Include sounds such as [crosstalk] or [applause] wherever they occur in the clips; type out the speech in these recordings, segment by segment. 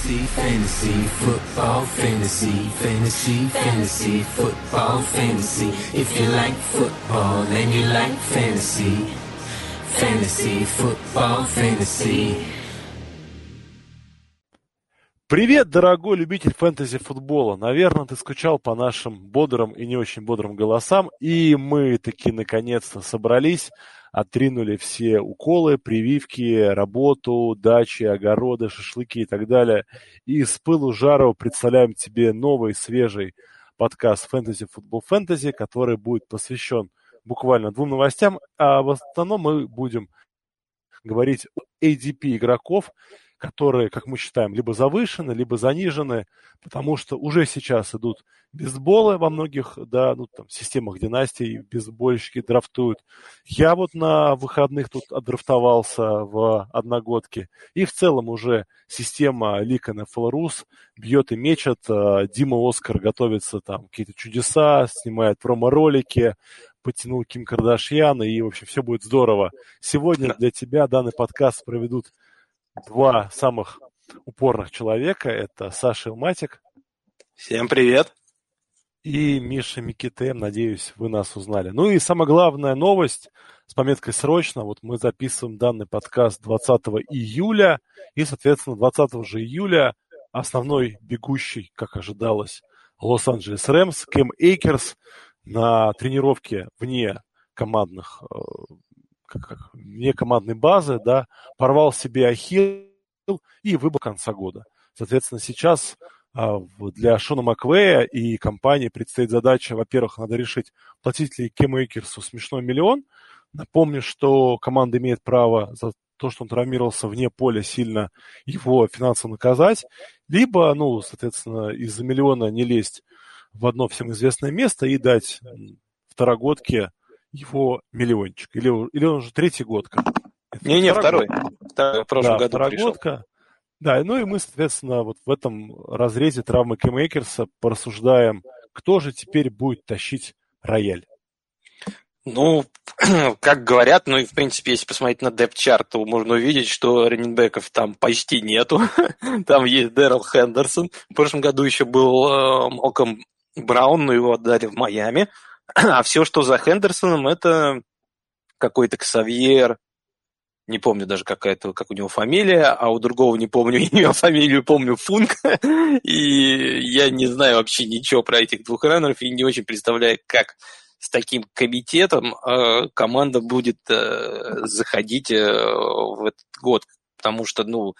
Fantasy, fantasy, football, fantasy, fantasy, fantasy, football, fantasy. If you like football and you like fantasy, fantasy, football, fantasy. Привет, дорогой любитель фэнтези-футбола. Наверное, ты скучал по нашим бодрым и не очень бодрым голосам, и мы таки наконец-то собрались, отринули все уколы, прививки, работу, дачи, огороды, шашлыки и так далее. И с пылу жару представляем тебе новый, свежий подкаст «Фэнтези Футбол Фэнтези», который будет посвящен буквально двум новостям, а в основном мы будем говорить о ADP игроков, которые, как мы считаем, либо завышены, либо занижены, потому что уже сейчас идут бейсболы во многих, да, ну, там, системах династий, бейсбольщики драфтуют. Я вот на выходных тут отдрафтовался в одногодке, и в целом уже система Лика NFL Rus бьет и мечет. А, Дима Оскар готовится там какие-то чудеса, снимает промо-ролики, потянул Ким Кардашьян, и, в общем, все будет здорово. Сегодня для тебя данный подкаст проведут два самых упорных человека. Это Саша Илматик. Всем привет. И Миша Микитем, надеюсь, вы нас узнали. Ну и самая главная новость с пометкой «Срочно». Вот мы записываем данный подкаст 20 июля. И, соответственно, 20 же июля основной бегущий, как ожидалось, Лос-Анджелес Рэмс, Кэм Эйкерс на тренировке вне командных э, как, вне командной базы, да, порвал себе ахилл и выбыл конца года. Соответственно, сейчас а, для Шона Маквея и компании предстоит задача, во-первых, надо решить, платить ли Кему Экерсу смешной миллион. Напомню, что команда имеет право за то, что он травмировался вне поля, сильно его финансово наказать, либо, ну, соответственно, из-за миллиона не лезть в одно всем известное место и дать второгодке его миллиончик? Или, или он уже третий год? Не-не, второй. второй. В прошлом да, году пришел. Годка. Да, ну и мы, соответственно, вот в этом разрезе травмы Кэм Эйкерса порассуждаем, кто же теперь будет тащить рояль. Ну, [clears throat] как говорят, ну и в принципе, если посмотреть на депт-чарт, то можно увидеть, что раненбеков там почти нету. [laughs] там есть Дэрил Хендерсон. В прошлом году еще был э, Малком Браун, но его отдали в Майами. А все, что за Хендерсоном, это какой-то Ксавьер, не помню даже какая-то, как у него фамилия, а у другого не помню [laughs] имя, фамилию помню Функ, и я не знаю вообще ничего про этих двух раннеров и не очень представляю, как с таким комитетом э, команда будет э, заходить э, в этот год, потому что, ну,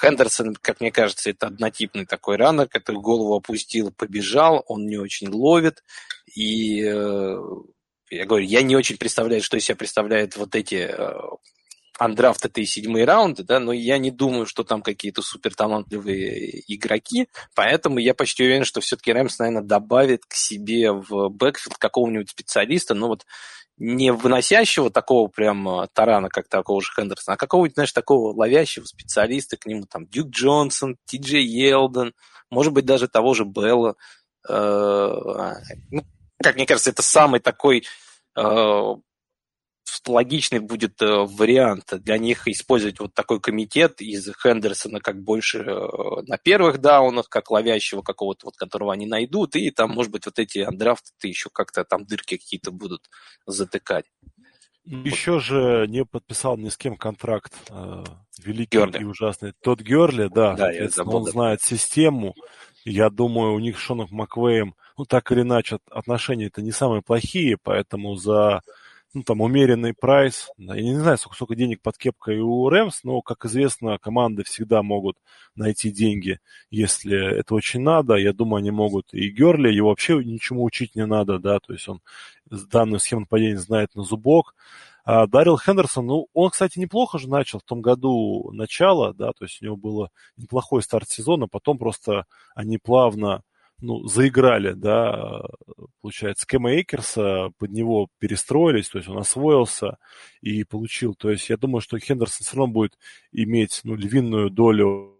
Хендерсон, как мне кажется, это однотипный такой раннер, который голову опустил, побежал, он не очень ловит, и э, я говорю, я не очень представляю, что из себя представляют вот эти э, андрафтатые седьмые раунды, да, но я не думаю, что там какие-то супер талантливые игроки, поэтому я почти уверен, что все-таки Рэмс, наверное, добавит к себе в backfield какого-нибудь специалиста, ну вот не выносящего такого прям э, тарана, как такого же Хендерсона, а какого-нибудь, знаешь, такого ловящего специалиста, к нему там Дюк Джонсон, Ти Джей Йелдон, может быть, даже того же Белла. Э, ну, как мне кажется, это самый такой э, логичный будет э, вариант для них использовать вот такой комитет из Хендерсона как больше э, на первых даунах, как ловящего какого-то, вот которого они найдут, и там, может быть, вот эти андрафты еще как-то там дырки какие-то будут затыкать. Еще вот. же не подписал ни с кем контракт э, великий Герли. и ужасный. Тот Герли, да, да я забыл, он да. знает систему. Я думаю, у них с Шоном Маквеем, ну, так или иначе, отношения-то не самые плохие, поэтому за ну, там, умеренный прайс. Я не знаю, сколько, сколько денег под кепкой у Рэмс, но, как известно, команды всегда могут найти деньги, если это очень надо. Я думаю, они могут. И Герли, его вообще ничему учить не надо, да, то есть он данную схему нападения знает на зубок. А Дарил Хендерсон, ну, он, кстати, неплохо же начал в том году начало, да, то есть у него было неплохой старт сезона, потом просто они плавно ну, заиграли, да, получается, Кэма Эйкерса, под него перестроились, то есть он освоился и получил. То есть я думаю, что Хендерсон все равно будет иметь, ну, львиную долю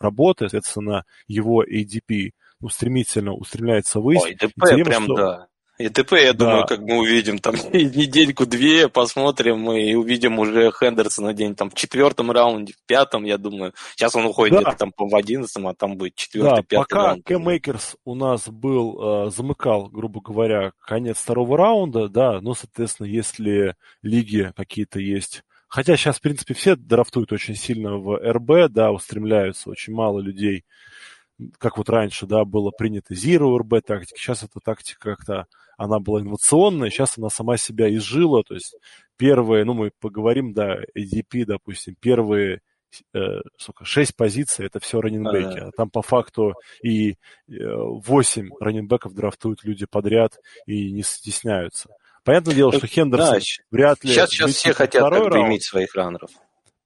работы, соответственно, его ADP ну, стремительно устремляется ввысь. Ой, ADP прям, что... да. ADP, я да. думаю, как мы увидим там [laughs] недельку-две, посмотрим и увидим уже Хендерсона день там в четвертом раунде, в пятом, я думаю. Сейчас он уходит да. там в одиннадцатом, а там будет четвертый, да, пятый пока раунд. Кэм Эйкерс у нас был, э, замыкал, грубо говоря, конец второго раунда, да, ну, соответственно, если лиги какие-то есть Хотя сейчас, в принципе, все драфтуют очень сильно в RB, да, устремляются, очень мало людей как вот раньше, да, было принято Zero RB тактика, сейчас эта тактика как-то, она была инновационная, сейчас она сама себя изжила, то есть первые, ну, мы поговорим, да, ADP, допустим, первые э, сколько, 6 позиций, это все раненбеки, а там по факту и э, 8 раненбеков драфтуют люди подряд и не стесняются. Понятное дело, что Хендерсон да, вряд ли... Сейчас, сейчас все хотят как бы иметь своих раннеров.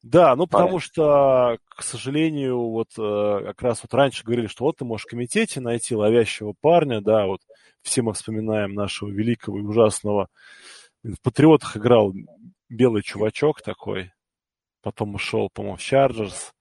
Да, ну потому что, к сожалению, вот э, как раз вот раньше говорили, что вот ты можешь в комитете найти ловящего парня, да, вот все мы вспоминаем нашего великого и ужасного. В Патриотах играл белый чувачок такой, потом ушел, по-моему, в Чарджерс.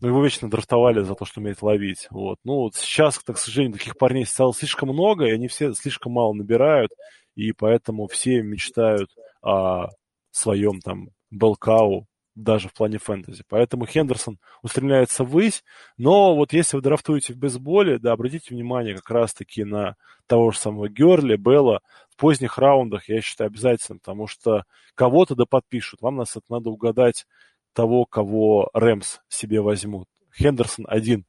Но его вечно драфтовали за то, что умеет ловить. Вот. Ну, вот сейчас, так, к сожалению, таких парней стало слишком много, и они все слишком мало набирают, и поэтому все мечтают о своем там Белкау, даже в плане фэнтези. Поэтому Хендерсон устремляется ввысь, но вот если вы драфтуете в бейсболе, да, обратите внимание как раз-таки на того же самого Герли, Белла, в поздних раундах, я считаю, обязательно, потому что кого-то да подпишут. Вам нас это надо угадать того, кого Рэмс себе возьмут. Хендерсон один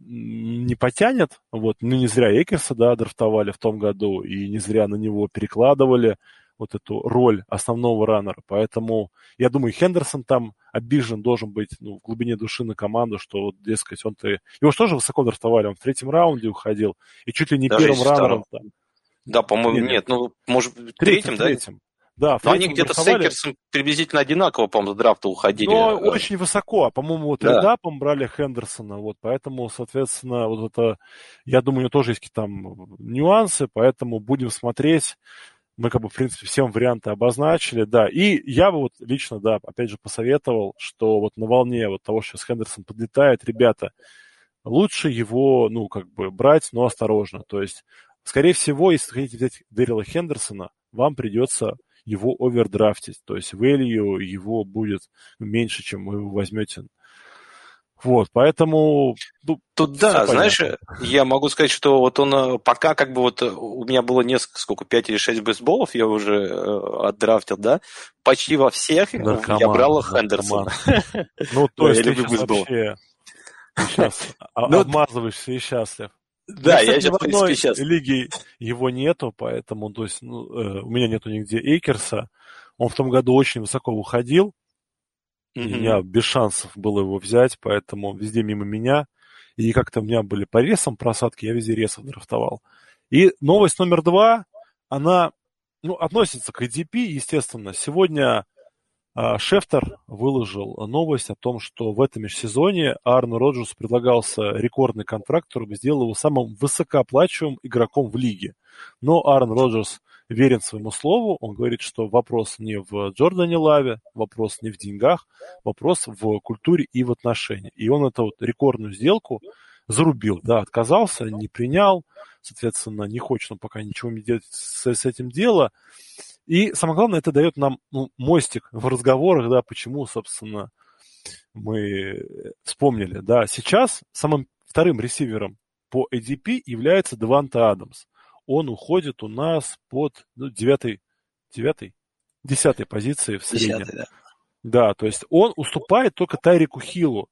не потянет, вот, ну не зря Экерса, да, драфтовали в том году, и не зря на него перекладывали, вот эту роль основного раннера. Поэтому я думаю, Хендерсон там обижен должен быть ну, в глубине души на команду, что, вот, дескать, он-то... Его же тоже высоко драфтовали, он в третьем раунде уходил, и чуть ли не Даже первым раннером там. Да, по-моему, нет, нет, ну, может, третьим, третьем, да? Третьем. Да, Но они где-то с Эйкерсом приблизительно одинаково, по-моему, с драфта уходили. Но очень высоко. А, по-моему, вот да. редапом брали Хендерсона. Вот, поэтому, соответственно, вот это, я думаю, у него тоже есть какие-то там нюансы, поэтому будем смотреть мы как бы, в принципе, всем варианты обозначили, да. И я бы вот лично, да, опять же, посоветовал, что вот на волне вот того, что сейчас Хендерсон подлетает, ребята, лучше его, ну, как бы брать, но осторожно. То есть, скорее всего, если хотите взять Дэрила Хендерсона, вам придется его овердрафтить. То есть value его будет меньше, чем вы возьмете вот, поэтому... Ну, Тут да, знаешь, я могу сказать, что вот он э, пока как бы вот э, у меня было несколько, сколько, пять или шесть бейсболов я уже э, отдрафтил, да, почти во всех наркоман, я брал Хендерсона. [laughs] Ну, то есть ты сейчас вообще [laughs] сейчас ну, обмазываешься и счастлив. Да, я сейчас, в принципе, сейчас. лиге его нету, поэтому, то есть, ну, э, у меня нету нигде Эйкерса. Он в том году очень высоко выходил, Mm-hmm. И у меня без шансов было его взять, поэтому везде мимо меня. И как-то у меня были по ресам просадки, я везде ресов драфтовал. И новость номер два, она ну, относится к ADP, естественно. Сегодня а, Шефтер выложил новость о том, что в этом межсезоне Аарон Роджерс предлагался рекордный контракт, который бы сделал его самым высокооплачиваемым игроком в лиге. Но Аарон Роджерс верен своему слову. Он говорит, что вопрос не в Джордане Лаве, вопрос не в деньгах, вопрос в культуре и в отношениях. И он эту вот рекордную сделку зарубил, да, отказался, не принял, соответственно, не хочет он пока ничего не делать с, с этим дело. И самое главное, это дает нам ну, мостик в разговорах, да, почему, собственно, мы вспомнили, да, сейчас самым вторым ресивером по ADP является Деванта Адамс он уходит у нас под ну, девятой, девятой, десятой позиции в среднем. Десятый, да. Да, то есть он уступает только Тайрику Хиллу.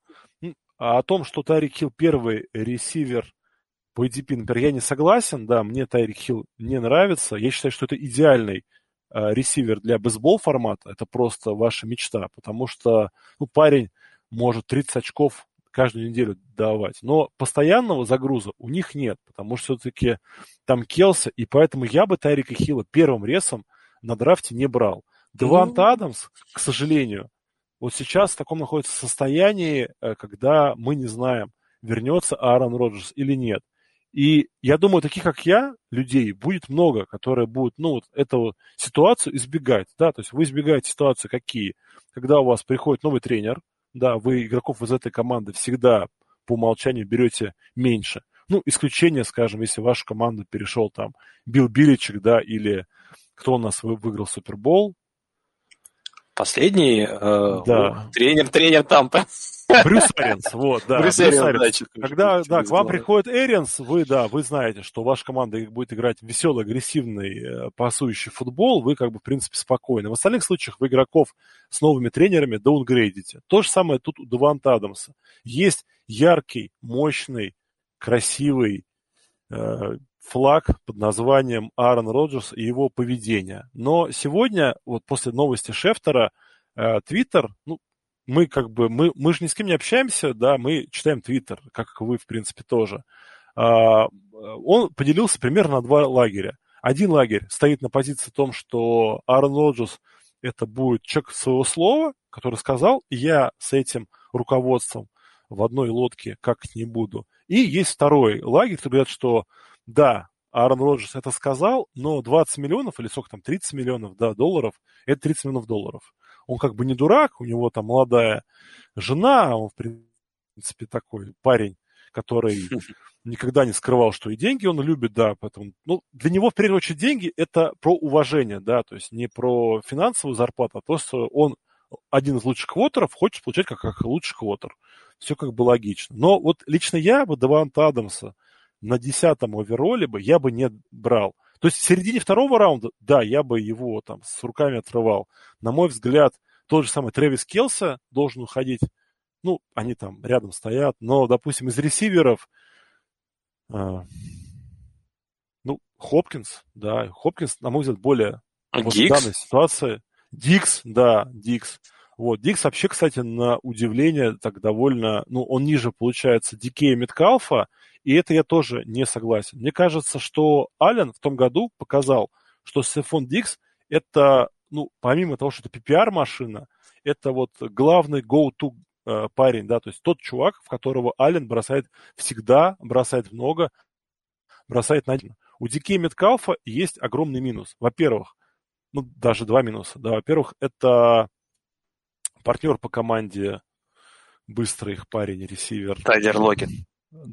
А о том, что Тайрик Хилл первый ресивер по EDP, например, я не согласен, да, мне Тайрик Хилл не нравится. Я считаю, что это идеальный э, ресивер для бейсбол формата. Это просто ваша мечта, потому что ну, парень может 30 очков каждую неделю давать. Но постоянного загруза у них нет, потому что все-таки там Келса, и поэтому я бы Тайрика Хилла первым ресом на драфте не брал. Девант mm-hmm. Адамс, к сожалению, вот сейчас в таком находится состоянии, э, когда мы не знаем, вернется Аарон Роджерс или нет. И я думаю, таких, как я, людей будет много, которые будут, ну, вот эту ситуацию избегать, да, то есть вы избегаете ситуации какие? Когда у вас приходит новый тренер, да, вы игроков из этой команды всегда по умолчанию берете меньше. Ну, исключение, скажем, если вашу команду перешел там Билл Биличек, да, или кто у нас выиграл Супербол, Последний э, да. тренер, тренер там. Брюс Эринс, вот, да. Брюс, Брюс Эринс. Да, Когда да, к вам приходит Эринс, вы, да, вы знаете, что ваша команда будет играть веселый, агрессивный, э, пасующий футбол, вы как бы, в принципе, спокойны. В остальных случаях вы игроков с новыми тренерами даунгрейдите. То же самое тут у Деванта Адамса. Есть яркий, мощный, красивый, э, флаг под названием Аарон Роджерс и его поведение. Но сегодня, вот после новости Шефтера, э, Твиттер, ну, мы как бы, мы, мы же ни с кем не общаемся, да, мы читаем Твиттер, как вы, в принципе, тоже. А, он поделился примерно на два лагеря. Один лагерь стоит на позиции том, что Аарон Роджерс это будет человек своего слова, который сказал, я с этим руководством в одной лодке как не буду. И есть второй лагерь, который говорят, что да, Аарон Роджерс это сказал, но 20 миллионов или сколько там, 30 миллионов да, долларов, это 30 миллионов долларов. Он как бы не дурак, у него там молодая жена, он в принципе такой парень, который [laughs] никогда не скрывал, что и деньги он любит, да, поэтому, ну, для него в первую очередь деньги это про уважение, да, то есть не про финансовую зарплату, а просто он один из лучших квотеров, хочет получать как, как лучший квотер. Все как бы логично. Но вот лично я бы Деванта Адамса на десятом овероле бы я бы не брал. То есть в середине второго раунда, да, я бы его там с руками отрывал. На мой взгляд, тот же самый Трэвис Келса должен уходить. Ну, они там рядом стоят, но, допустим, из ресиверов, э, ну, Хопкинс, да, Хопкинс, на мой взгляд, более вот в данной ситуации. Дикс, да, Дикс. Вот. Дикс вообще, кстати, на удивление так довольно, ну, он ниже, получается, Дикея Меткалфа, и это я тоже не согласен. Мне кажется, что Аллен в том году показал, что Стефон Дикс это, ну, помимо того, что это PPR-машина, это вот главный go-to э, парень, да, то есть тот чувак, в которого Аллен бросает всегда, бросает много, бросает надежно. У Дикей Меткалфа есть огромный минус. Во-первых, ну, даже два минуса. Да, во-первых, это партнер по команде быстрый их парень, ресивер. Тайлер Логин.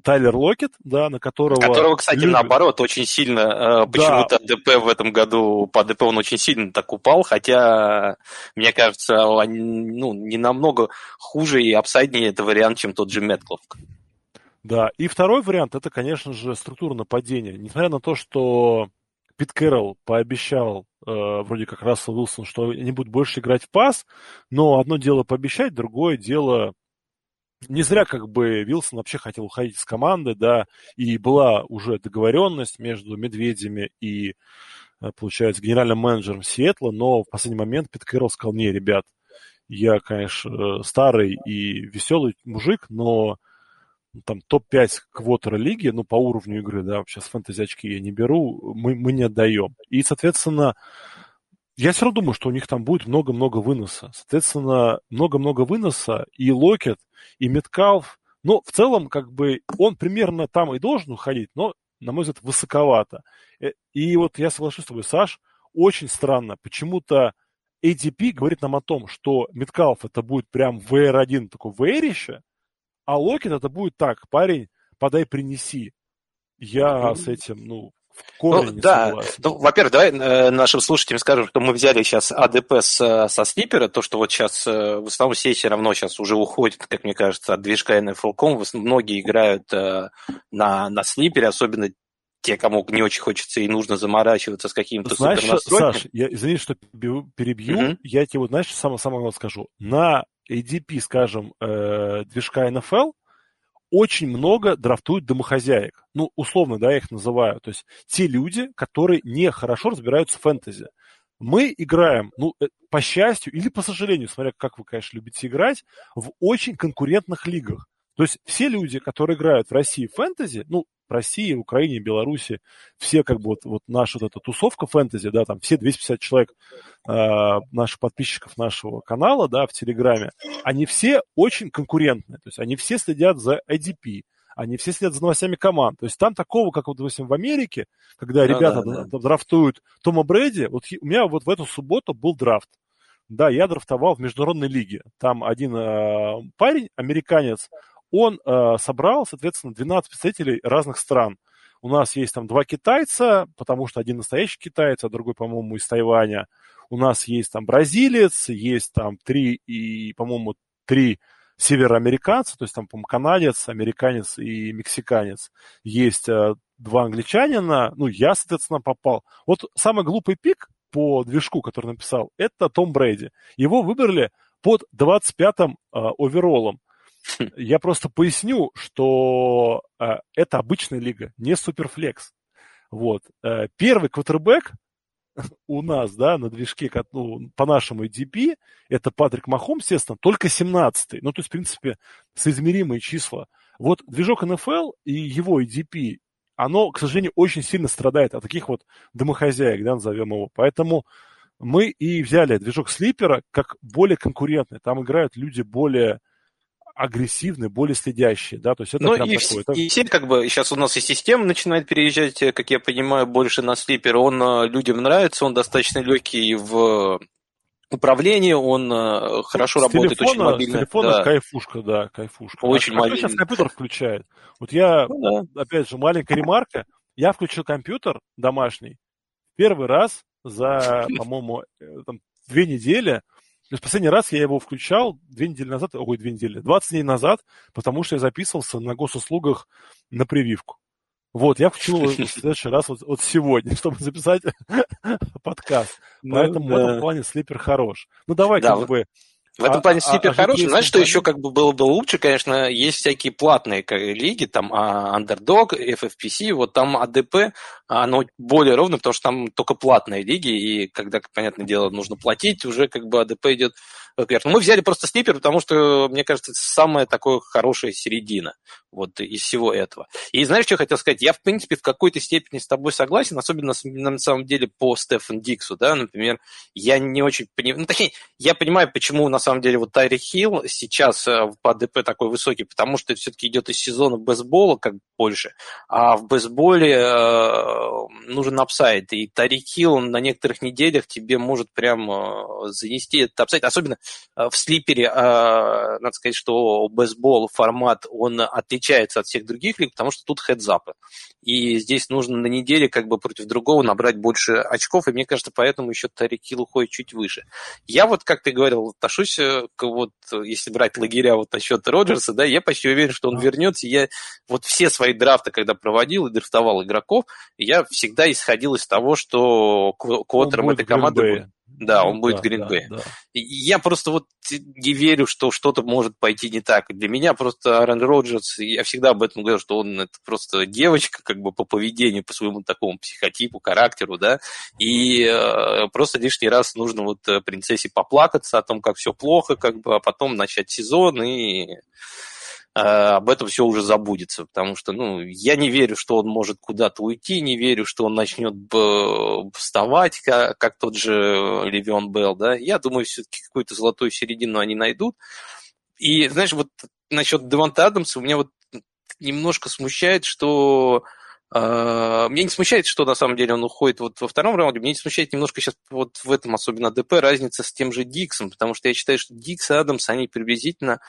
Тайлер Локет, да, на которого... Которого, кстати, любит. наоборот, очень сильно, э, почему-то да. ДП в этом году, по ДП он очень сильно так упал, хотя, мне кажется, ну, не намного хуже и апсайднее это вариант, чем тот же Метклов. Да, и второй вариант, это, конечно же, структура нападения. Несмотря на то, что Пит Кэрролл пообещал, э, вроде как Рассел Уилсон, что не будет больше играть в пас, но одно дело пообещать, другое дело не зря как бы Вилсон вообще хотел уходить из команды, да, и была уже договоренность между Медведями и, э, получается, генеральным менеджером Сиэтла, но в последний момент Пит Кэрролл сказал, не, ребят, я, конечно, старый и веселый мужик, но там топ-5 квотера лиги, ну, по уровню игры, да, вообще с фэнтези очки я не беру, мы, мы не отдаем. И, соответственно, я все равно думаю, что у них там будет много-много выноса. Соответственно, много-много выноса, и Локет, и Меткалф, но в целом, как бы, он примерно там и должен уходить, но, на мой взгляд, высоковато. Э, и вот я соглашусь с тобой, Саш, очень странно. Почему-то ADP говорит нам о том, что Меткалф это будет прям VR1, такой VR а Локет это будет так, парень, подай, принеси. Я с этим, ну, корень ну, да. Согласен. Ну, во-первых, давай э, нашим слушателям скажем, что мы взяли сейчас АДП с, со снипера, то, что вот сейчас э, в основном все все равно сейчас уже уходит, как мне кажется, от движка NFL.com. Многие играют э, на, на снипере, особенно те, кому не очень хочется и нужно заморачиваться с каким-то Знаешь, Саш, я, извини, что перебью, mm-hmm. я тебе вот, знаешь, самое, самое главное скажу. На ADP, скажем, э, движка NFL очень много драфтуют домохозяек. Ну, условно, да, я их называю. То есть те люди, которые не хорошо разбираются в фэнтези. Мы играем, ну, э, по счастью или по сожалению, смотря как вы, конечно, любите играть, в очень конкурентных лигах. То есть все люди, которые играют в России фэнтези, ну, в России, Украине, Беларуси, все как бы вот, вот наша вот эта тусовка фэнтези, да, там все 250 человек э, наших подписчиков нашего канала, да, в Телеграме, они все очень конкурентные, то есть они все следят за IDP, они все следят за новостями команд. То есть там такого, как вот, допустим, в Америке, когда да, ребята да, да. драфтуют Тома Брэди, вот у меня вот в эту субботу был драфт. Да, я драфтовал в международной лиге. Там один э, парень, американец, он э, собрал, соответственно, 12 представителей разных стран. У нас есть там два китайца, потому что один настоящий китаец, а другой, по-моему, из Тайваня. У нас есть там бразилец, есть там три и, по-моему, три североамериканца, то есть там, по-моему, канадец, американец и мексиканец. Есть э, два англичанина, ну, я, соответственно, попал. Вот самый глупый пик по движку, который написал, это Том Брейди. Его выбрали под 25-м э, оверолом. [laughs] Я просто поясню, что э, это обычная лига, не суперфлекс. Вот. Э, первый квотербек [laughs] у нас, да, на движке, ну, по нашему EDP, это Патрик Махом, естественно, только 17-й. Ну, то есть, в принципе, соизмеримые числа. Вот движок НФЛ и его EDP, оно, к сожалению, очень сильно страдает от таких вот домохозяек, да, назовем его. Поэтому мы и взяли движок Слипера как более конкурентный. Там играют люди более агрессивные, более следящие, да, то есть это ну, прям и, такое. Это... И все, как бы, сейчас у нас и система начинает переезжать, э, как я понимаю, больше на слипер, он э, людям нравится, он достаточно легкий в управлении, он э, хорошо с работает, телефона, очень мобильно. С телефона да. кайфушка, да, кайфушка. Очень а мобильно. сейчас компьютер включает? Вот я, ну, да. опять же, маленькая ремарка, я включил компьютер домашний первый раз за, по-моему, две недели, то есть последний раз я его включал две недели назад, ой, две недели, 20 дней назад, потому что я записывался на госуслугах на прививку. Вот, я включил в следующий раз вот, вот сегодня, [laughs] чтобы записать [laughs] подкаст. Ну, Поэтому да. в этом плане слипер хорош. Ну, давай да, как бы в этом а, плане Слипер а, хороший. Знаешь, что еще как бы было бы лучше, конечно, есть всякие платные лиги, там а, Underdog, FFPC, вот там АДП, оно более ровно, потому что там только платные лиги, и когда, понятное дело, нужно платить, уже как бы АДП идет вверх. Мы взяли просто Слипер, потому что, мне кажется, это самая такая хорошая середина вот из всего этого. И знаешь, что я хотел сказать? Я, в принципе, в какой-то степени с тобой согласен, особенно на самом деле по Стефан Диксу, да, например, я не очень понимаю, ну, точнее, я понимаю, почему на самом деле вот Тайрик Хилл сейчас э, по ADP такой высокий, потому что это все-таки идет из сезона best ball а как больше, а в best ball е э, нужен upside, и Тайрик Хилл на некоторых неделях тебе может прям э, занести этот upside, особенно в Sleeper е, э, надо сказать, что best ball формат, он отличается от всех других лиг, потому что тут хедзапы, и здесь нужно на неделе как бы против другого набрать больше очков, и мне кажется, поэтому еще Тайрик Хилл уходит чуть выше. Я вот, как ты говорил, отношусь к вот, если брать лагеря вот насчет Роджерса, да, я почти уверен, что он вернется. Я вот все свои драфты, когда проводил и драфтовал игроков, я всегда исходил из того, что квотером этой команды будет да, он будет да, Green Да, да. Я просто вот не верю, что что-то может пойти не так. Для меня просто Аарон Роджерс, я всегда об этом говорю, что он это просто девочка как бы по поведению, по своему такому психотипу, характеру, да, и э, просто лишний раз нужно вот э, принцессе поплакаться о том, как все плохо, как бы, а потом начать сезон и об этом все уже забудется, потому что, ну, я не верю, что он может куда-то уйти, не верю, что он начнет вставать, как, как тот же Левион Белл, да, я думаю, все-таки какую-то золотую середину они найдут. И, знаешь, вот насчет Деванта Адамса у меня вот немножко смущает, что Uh, меня не смущает, что на самом деле он уходит вот во втором раунде. Меня не смущает немножко сейчас вот в этом, особенно ДП, разница с тем же Диксом, потому что я считаю, что Дикс и Адамс, они приблизительно Э,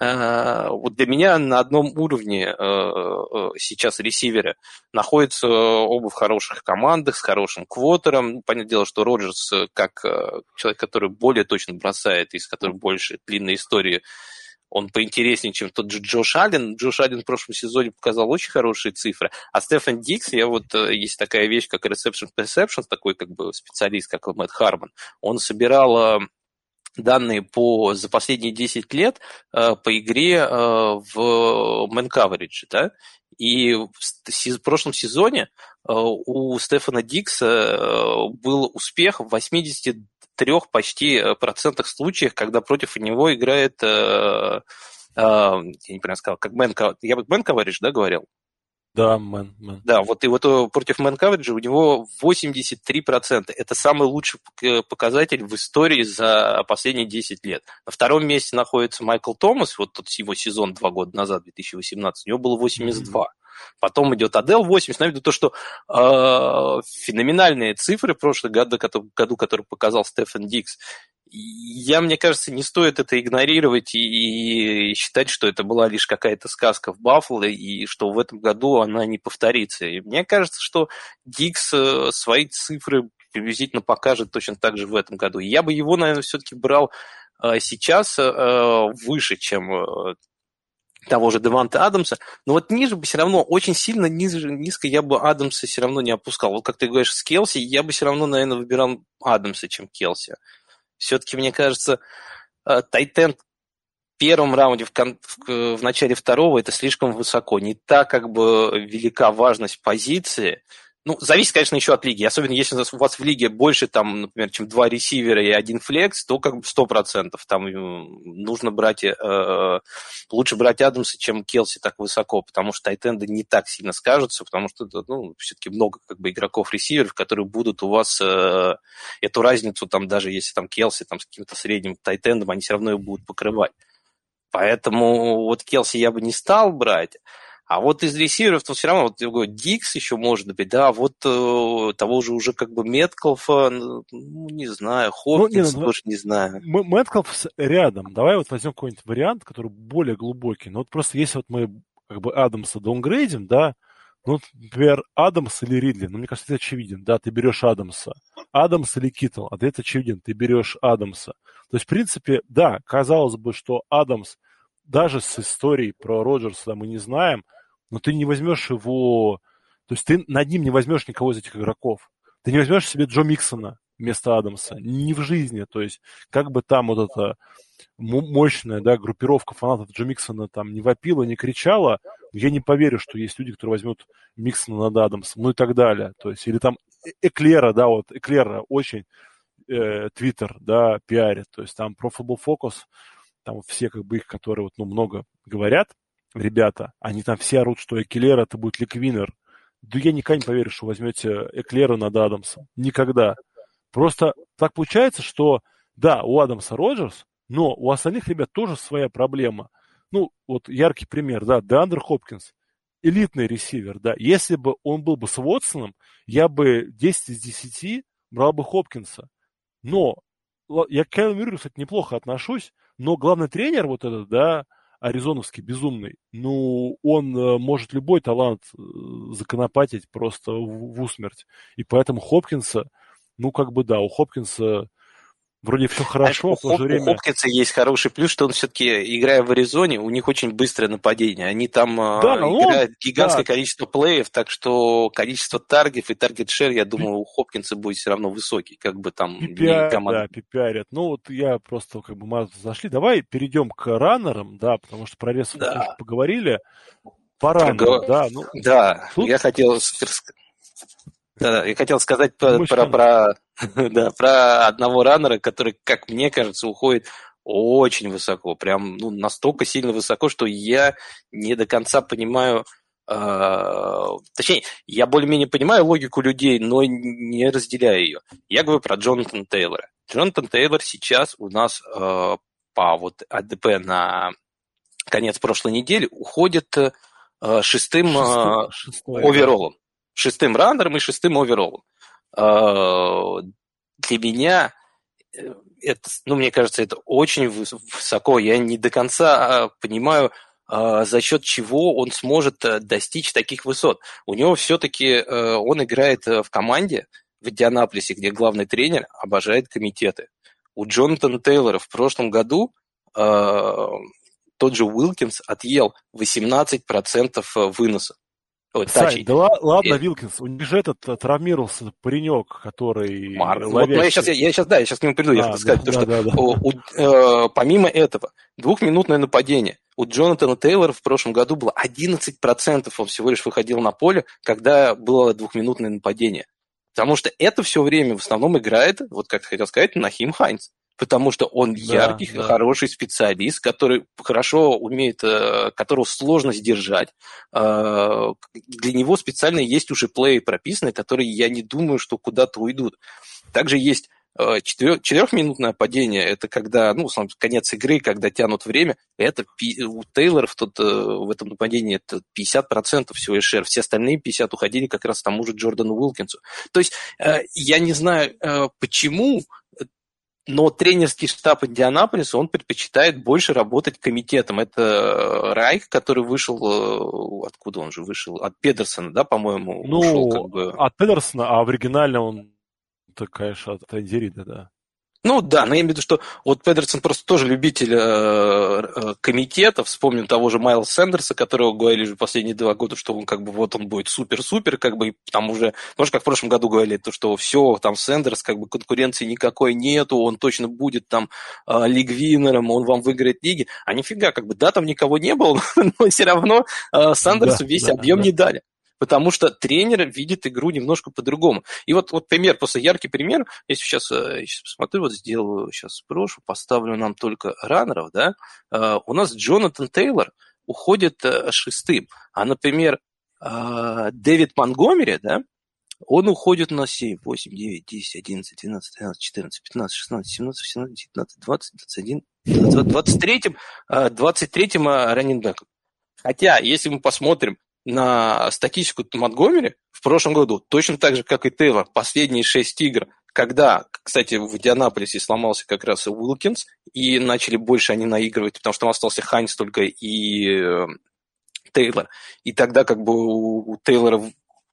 вот для меня на одном уровне э, э, сейчас ресиверы находятся оба в хороших командах, с хорошим квотером. Понятное дело, что Роджерс, как человек, который более точно бросает, и с которым больше длинной истории, он поинтереснее, чем тот же Джош Аллен. Джош Аллен в прошлом сезоне показал очень хорошие цифры. А Стефан Дикс, я вот, есть такая вещь, как Reception Perception, такой как бы специалист, как Мэтт Харман, он собирал данные по, за последние 10 лет э, по игре э, в Man Coverage, да, и в, в прошлом сезоне э, у Стефана Дикса был успех в 83 почти процентах случаев, когда против него играет я неправильно сказал, как мэн, я мэн coverage, да, говорил? Да, мэн, мэн. Да, вот и вот э, против мэн кавериджа у него 83%. Это самый лучший показатель в истории за последние 10 лет. На втором месте находится Майкл Томас, вот тот его сезон два года назад, 2018, у него было 82. Mm-hmm. Потом идет Адел 80. Но виду то, что э, феноменальные цифры в прошлом году, году, который показал Стефан Дикс. Я, мне кажется, не стоит это игнорировать и, и считать, что это была лишь какая-то сказка в Баффало, и что в этом году она не повторится. И мне кажется, что Дикс э, свои цифры приблизительно покажет точно так же в этом году. Я бы его, наверное, все-таки брал э, сейчас э, выше, чем того же Деванта Адамса, но вот ниже бы все равно, очень сильно ниже, низко я бы Адамса все равно не опускал. Вот как ты говоришь, с Келси, я бы все равно, наверное, выбирал Адамса, чем Келси. Все-таки, мне кажется, э, Тайтен в первом раунде, в, кон- в, в начале второго, это слишком высоко. Не так как бы велика важность позиции, ну, зависит, конечно, еще от лиги. Особенно если у вас в лиге больше, там, например, чем два ресивера и один флекс, то как бы сто процентов. Там э, нужно брать, э, лучше брать Адамса, чем Келси так высоко, потому что тайтенды не так сильно скажутся, потому что, ну, все-таки много как бы игроков-ресиверов, которые будут у вас э, эту разницу, там, даже если там Келси там с каким-то средним тайтендом, они все равно ее будут покрывать. Поэтому вот Келси я бы не стал брать. А вот из ресиверов то все равно, вот говорю, Дикс еще может быть, да, вот э, того же уже как бы Меткалфа, ну, не знаю, Хопкинс, ну, ну, тоже не знаю. Меткалф рядом. Давай вот возьмем какой-нибудь вариант, который более глубокий. Ну вот просто если вот мы как бы Адамса даунгрейдим, да, ну, например, Адамс или Ридли, ну, мне кажется, это очевиден, да, ты берешь Адамса. Адамс или Китл, ответ очевиден, ты берешь Адамса. То есть, в принципе, да, казалось бы, что Адамс, даже с историей про Роджерса мы не знаем, но ты не возьмешь его... То есть ты над ним не возьмешь никого из этих игроков. Ты не возьмешь себе Джо Миксона вместо Адамса. Ни в жизни. То есть как бы там вот эта мощная да, группировка фанатов Джо Миксона там не вопила, не кричала, я не поверю, что есть люди, которые возьмут Миксона над Адамсом, ну и так далее. То есть, или там э, Эклера, да, вот Эклера очень Твиттер, э, да, пиарит. То есть там про Football Focus, там все как бы их, которые вот, ну, много говорят, ребята, они там все орут, что Эклер это будет league winner. Да я никогда не поверю, что возьмете Эклера над Адамсом. Никогда. Просто так получается, что да, у Адамса Роджерс, но у остальных ребят тоже своя проблема. Ну, вот яркий пример, да, Деандре Хопкинс, элитный ресивер, да. Если бы он был бы с Вотсоном, я бы 10 из 10 брал бы Хопкинса. Но я к Кайлу Мюррею, кстати, неплохо отношусь, но главный тренер вот этот, да, аризоновский безумный, ну, он э, может любой талант э, законопатить просто в, в усмерть. И поэтому Хопкинса, ну, как бы да, у Хопкинса вроде все хорошо, а в то же время... У Хопкинса есть хороший плюс, что он все-таки, играя в Аризоне, у них очень быстрое нападение. Они там э, да, играют он... гигантское да. количество плеев, так что количество таргетов и таргет-шер, я думаю, у Хопкинса будет все равно высокий, как бы там... PPR, команда... Да, пипиарят. Ну, вот я просто, как бы, мы зашли. Давай перейдем к раннерам, да, потому что про вес да. поговорили. По раннерам, да. Ну, да, тут... я хотел да, я хотел сказать про, про, про, [laughs] да, про одного раннера, который, как мне кажется, уходит очень высоко, прям ну, настолько сильно высоко, что я не до конца понимаю, э, точнее, я более-менее понимаю логику людей, но не разделяю ее. Я говорю про Джонатана Тейлора. Джонатан Тейлор сейчас у нас э, по вот АДП на конец прошлой недели уходит э, шестым э, оверолом шестым раннером и шестым оверолом. А, для меня э, это, ну, мне кажется, это очень высоко. Я не до конца а, понимаю, а, за счет чего он сможет э, достичь таких высот. У него все-таки э, он играет в команде в Индианаполисе, где главный тренер обожает комитеты. У Джонатана Тейлора в прошлом году тот же Уилкинс отъел 18% выноса. Ой, Сань, да ладно, Вилкинс, у них же этот э, травмировался паренек, который... Марк, вот, ну, я сейчас, я, я сейчас, да, я сейчас к нему приду, а, я хочу да, сказать, да, то, да, что да, У, у, э, помимо этого, двухминутное нападение. У Джонатана Тейлора в прошлом году было 11%, он всего лишь выходил на поле, когда было двухминутное нападение. Потому что это все время в основном играет, вот как хотел сказать, Нахим Хайнц потому что он да, яркий, да. хороший специалист, который хорошо умеет, э, которого сложно сдержать. Э, для него специально есть уже плей прописанные, которые я не думаю, что куда-то уйдут. Также есть э, четырехминутное падение, это когда, ну, сам конец игры, когда тянут время, это у Тейлоров тут в этом нападении это 50% всего шер, все остальные 50 уходили как раз тому же Джордану Уилкинсу. То есть я не знаю, почему но тренерский штаб Индианаполиса, он предпочитает больше работать комитетом. Это Райх, который вышел, э, откуда он же вышел? От Педерсона, да, по-моему, ну, ушел как бы. от Педерсона, а в оригинале он, то, конечно, от Эндерида, да. Ну да, но я имею в виду, что вот Педерсон просто тоже любитель э, э, комитета. Вспомним того же Майлса Сэндерса, которого говорили уже последние два года, что он как бы вот он будет супер-супер, как бы там уже, может, как в прошлом году говорили, то, что все, там Сэндерс, как бы конкуренции никакой нету, он точно будет там э, лиг-винером, он вам выиграет лиги. А нифига, как бы, да, там никого не было, [laughs] но все равно э, Сандерсу да, весь да, объем да. не дали потому что тренер видит игру немножко по-другому. И вот, вот пример, просто яркий пример, если сейчас, я сейчас посмотрю, вот сделаю, сейчас сброшу, поставлю нам только раннеров, да, uh, у нас Джонатан Тейлор уходит uh, шестым, а, например, Дэвид Монгомери, да, он уходит на 7, 8, 9, 10, 11, 12, 13, 14, 15, 16, 17, 18, 19, 20, 21, 23, 23 раннинбеком. Хотя, если мы посмотрим на статистику Монтгомери в прошлом году, точно так же, как и Тейлор, последние шесть игр, когда, кстати, в Индианаполисе сломался как раз и Уилкинс, и начали больше они наигрывать, потому что там остался Хайнс только и э, Тейлор. И тогда как бы у Тейлора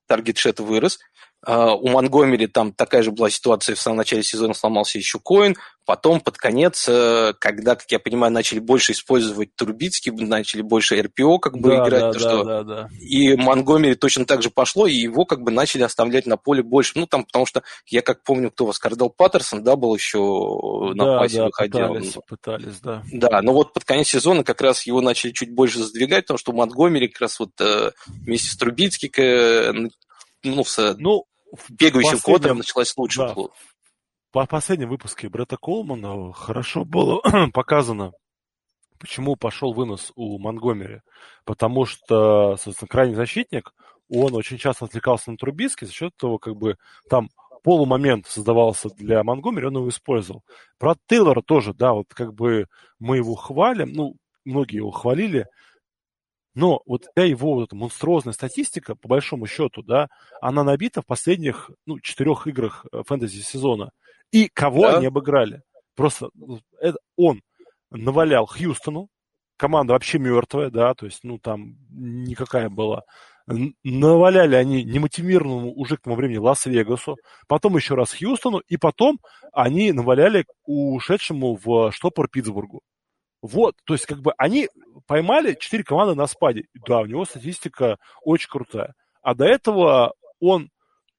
таргет-шет вырос, у Монгомери там такая же была ситуация, в самом начале сезона сломался еще Коин, потом под конец, э, когда, как я понимаю, начали больше использовать Турбицкий, начали больше РПО как бы да, играть, да, то, да, что... да, да. и Монгомери точно так же пошло, и его как бы начали оставлять на поле больше, ну там, потому что я как помню, кто вас, Кардал Паттерсон, да, был еще на да, пасе да, выходил. Пытались, пытались, да. Да, но вот под конец сезона как раз его начали чуть больше задвигать, потому что Монгомери как раз вот э, вместе с Трубицким ну, с ну, бегающим кодом началась лучше. Да, по последнем выпуске Бретта Колмана хорошо было [clears throat] показано, почему пошел вынос у Монгомери. Потому что, собственно, крайний защитник, он очень часто отвлекался на Трубиски, за счет того, как бы там полумомент создавался для Монгомери, он его использовал. Про Тейлора тоже, да, вот как бы мы его хвалим, ну, многие его хвалили, но вот вся его вот эта монструозная статистика, по большому счету, да, она набита в последних ну, четырех играх э, фэнтези сезона. И кого да. они обыграли? Просто ну, это он навалял Хьюстону, команда вообще мертвая, да, то есть, ну, там никакая была. Наваляли они немотивированному уже к тому времени Лас-Вегасу, потом еще раз Хьюстону, и потом они наваляли ушедшему в штопор Питтсбургу. Вот, то есть как бы они поймали четыре команды на спаде. Да, у него статистика очень крутая. А до этого он,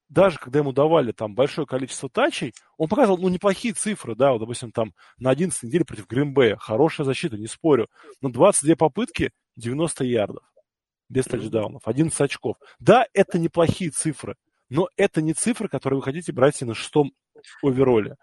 даже когда ему давали там большое количество тачей, он показывал, ну, неплохие цифры, да, вот, допустим, там на 11 неделе против Гринбея, хорошая защита, не спорю, но 22 попытки, 90 ярдов, без тачдаунов, 11 очков. Да, это неплохие цифры, но это не цифры, которые вы хотите брать на шестом овероле.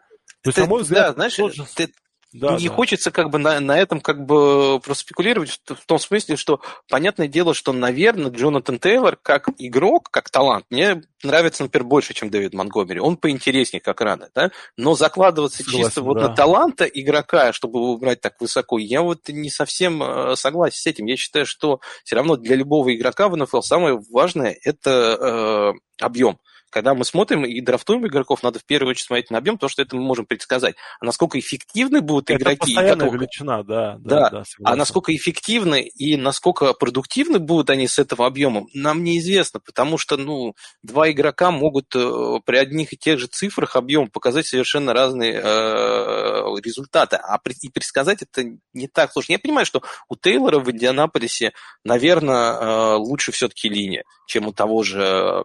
То есть, ты, на мой взгляд, да, знаешь, же... ты, да, не да. хочется как бы на, на этом как бы проспекулировать в, в том смысле, что понятное дело, что, наверное, Джонатан Тейлор как игрок, как талант, мне нравится, например, больше, чем Дэвид Монгомери. Он поинтереснее, как рано, да? Но закладываться согласен, чисто да. вот на таланта игрока, чтобы его брать так высоко, я вот не совсем э, согласен с этим. Я считаю, что все равно для любого игрока в НФЛ самое важное – это э, объем когда мы смотрим и драфтуем игроков, надо в первую очередь смотреть на объем, потому что это мы можем предсказать. А насколько эффективны будут это игроки... Это готовы... величина, да. Да, да, да а насколько эффективны и насколько продуктивны будут они с этого объема, нам неизвестно, потому что, ну, два игрока могут э, при одних и тех же цифрах объем показать совершенно разные э, результаты. А при, и предсказать это не так сложно. Я понимаю, что у Тейлора в Индианаполисе, наверное, э, лучше все-таки линия, чем у того же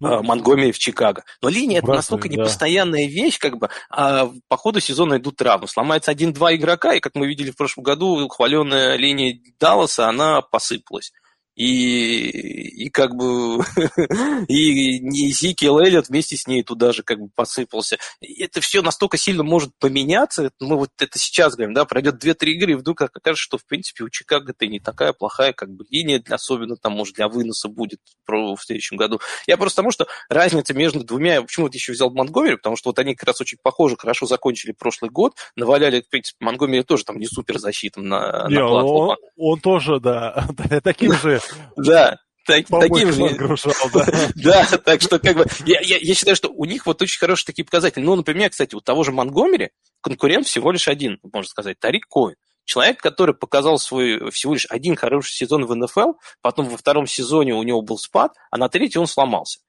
ну, Монгомери в Чикаго. Но линия это настолько да. непостоянная вещь, как бы, а по ходу сезона идут травмы. Сломается один-два игрока, и, как мы видели в прошлом году, хваленная линия Далласа, она посыпалась и, и как бы [laughs] и, и Зикел Эллиот вместе с ней туда же как бы посыпался. И это все настолько сильно может поменяться, мы вот это сейчас говорим, да, пройдет 2-3 игры, и вдруг окажется, что, в принципе, у Чикаго это не такая плохая как бы линия, для, особенно там, может, для выноса будет в следующем году. Я просто потому, что разница между двумя, почему вот еще взял Монгомери, потому что вот они как раз очень похожи, хорошо закончили прошлый год, наваляли, в принципе, Монгомери тоже там не супер защитом на, не, на он, он тоже, да, [laughs] таким же да. так, таким же. да. [laughs] да, так что как бы я, я, я считаю, что у них вот очень хорошие такие показатели. Ну, например, кстати, у того же Монгомери конкурент всего лишь один, можно сказать, Тарик Коин. Человек, который показал свой всего лишь один хороший сезон в НФЛ, потом во втором сезоне у него был спад, а на третий он сломался.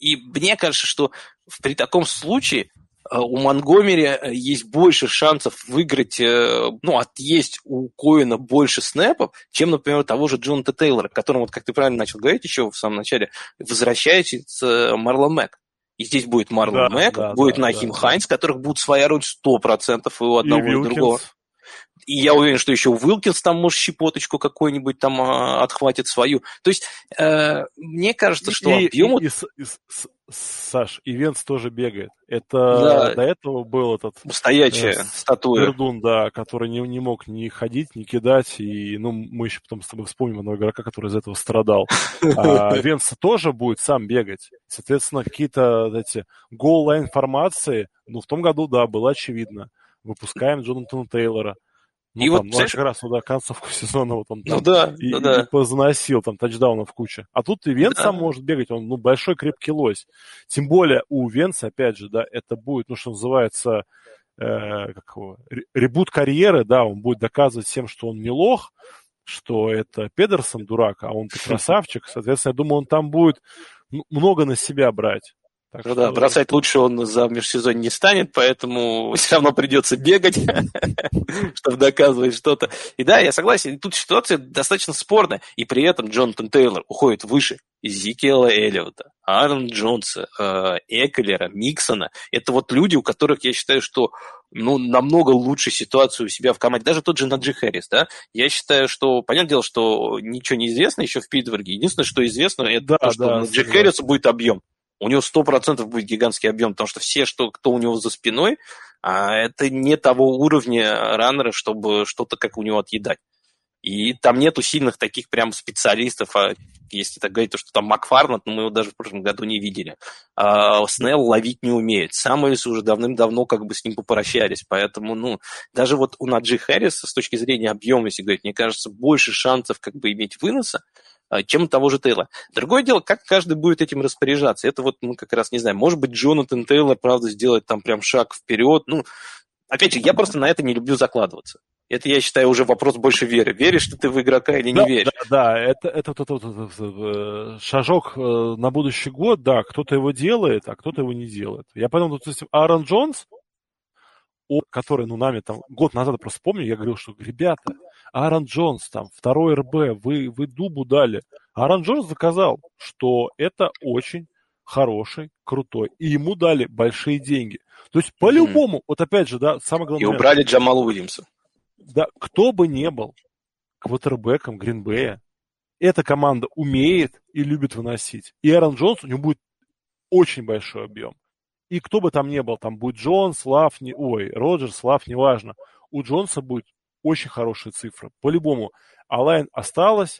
И мне кажется, что при таком случае у Монгомери э, есть больше шансов выиграть, э, ну, отъесть у Коина больше снэпов, чем, например, того же Джоната Тейлора, которому, вот, как ты правильно начал говорить еще в самом начале, возвращается Марлон Мэг. И здесь будет Марлон да, Мэг, да, будет да, Нахим да, Хайнс, которых будет своя роль 100% и у одного и, и другого. И я уверен, что еще Уилкинс там, может, щепоточку какой-нибудь там а, отхватит свою. То есть, э, мне кажется, что и, объем... И, и, и, Саш, и Венц тоже бегает. Это да. до этого был этот... Стоячая э, статуя. Пердун, да, который не, не мог ни ходить, ни кидать. И, ну, мы еще потом с тобой вспомним одного игрока, который из этого страдал. [laughs] А Венц тоже будет сам бегать. Соответственно, какие-то эти гол-лайн формации, ну, в том году, да, было очевидно. Выпускаем Джонатана Тейлора. Ну, и там, вот, ну, как раз ну, концовку [laughs] сезона вот он ну, да, и, ну, да. и позносил там тачдаунов куча. А тут и Венц да. сам может бегать, он ну, большой крепкий лось. Тем более у Венца, опять же, да, это будет, ну, что называется, э, как его, ребут карьеры, да, он будет доказывать всем, что он не лох, что это Педерсон дурак, а он [laughs] красавчик. Соответственно, я думаю, он там будет много на себя брать. Так ну что... да, бросать лучше он за межсезонье не станет, поэтому [laughs] все равно придется бегать, [laughs] чтобы доказывать что-то. И да, я согласен, тут ситуация достаточно спорная, и при этом Джонатан Тейлор уходит выше Зикела Эллиота, Аарон Джонса, э, Экелера, Миксона. Это вот люди, у которых я считаю, что ну, намного лучше ситуацию у себя в команде. Даже тот же Наджи Хэрис, да? Я считаю, что, понятное дело, что ничего не известно еще в Питтсбурге. Единственное, что известно, это да, то, что да, Наджи Хэрису будет объем у него сто процентов будет гигантский объем, потому что все, что, кто у него за спиной, а, это не того уровня раннера, чтобы что-то как у него отъедать. И там нету сильных таких прям специалистов, а если так говорить, то что там Макфарнат, ну, мы его даже в прошлом году не видели. А Снелл ловить не умеет. Самуэльс уже давным-давно как бы с ним попрощались, поэтому, ну, даже вот у Наджи Харриса с точки зрения объема, если говорить, мне кажется, больше шансов как бы иметь выноса, чем у того же Тейла. Другое дело, как каждый будет этим распоряжаться. Это вот, ну, как раз, не знаю, может быть, Джонатан Тейлор, правда, сделает там прям шаг вперед. Ну, опять же, я просто на это не люблю закладываться. Это, я считаю, уже вопрос больше веры. Веришь ли ты в игрока или да, не веришь? Да, да, это, это, это, это, это, это шажок э, на будущий год, да, кто-то его делает, а кто-то его не делает. Я понял, то есть Аарон Джонс, который, ну, нами там год назад просто помню, я говорил, что, ребята, Аарон Джонс, там, второй RB, вы, вы дубу дали. Аарон Джонс доказал, что это очень хороший, крутой. И ему дали большие деньги. То есть, по-любому, mm-hmm. вот опять же, да, самое главное... И убрали Джамала Уильямса. Да, кто бы не был квотербеком Гринбея, эта команда умеет и любит выносить. И Аарон Джонс, у него будет очень большой объем. И кто бы там ни был, там будет Джонс, Лав, не, ой, Роджерс, Лав, неважно. У Джонса будет очень хорошие цифры. По-любому. Алайн осталась,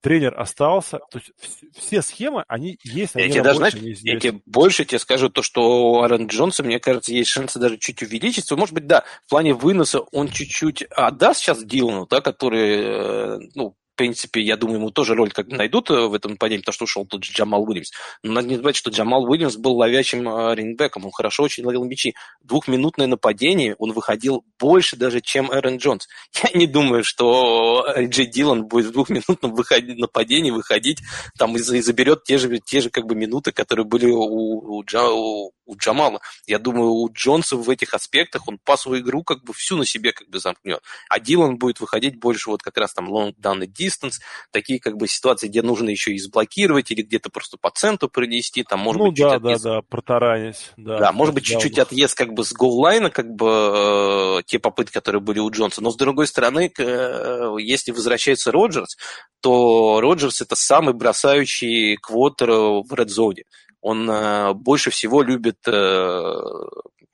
тренер остался. То есть все схемы, они есть, они я тебе даже, знаешь, я тебе больше тебе скажу, то, что у Аарона Джонса, мне кажется, есть шансы даже чуть увеличиться. Может быть, да, в плане выноса он чуть-чуть отдаст сейчас Дилану, да, который, э, ну, в принципе, я думаю, ему тоже роль как найдут э, в этом нападении, потому что ушел тут Джамал Уильямс. Но надо не забывать, что Джамал Уильямс был ловящим э, рейнбеком, он хорошо очень ловил мячи. Двухминутное нападение он выходил больше даже, чем Эрон Джонс. [laughs] Я не думаю, что Джей Дилан будет в двухминутном выходи, нападении выходить там и, и заберет те же, те же как бы минуты, которые были у, у, Джа, у, у Джамала. Я думаю, у Джонса в этих аспектах он пасовую игру как бы всю на себе как бы замкнет. А Дилан будет выходить больше вот как раз там down и distance, такие как бы ситуации, где нужно еще и заблокировать или где-то просто по центру принести, там может ну, быть да, чуть да, отъезд... да, протаранить. Да, да может быть чуть-чуть отъест как бы с goal line а, как бы э, те попытки, которые были у Джонса. Но с другой стороны, э, если возвращается Роджерс, то Роджерс это самый бросающий квотер в red zone е. Он э, больше всего любит э,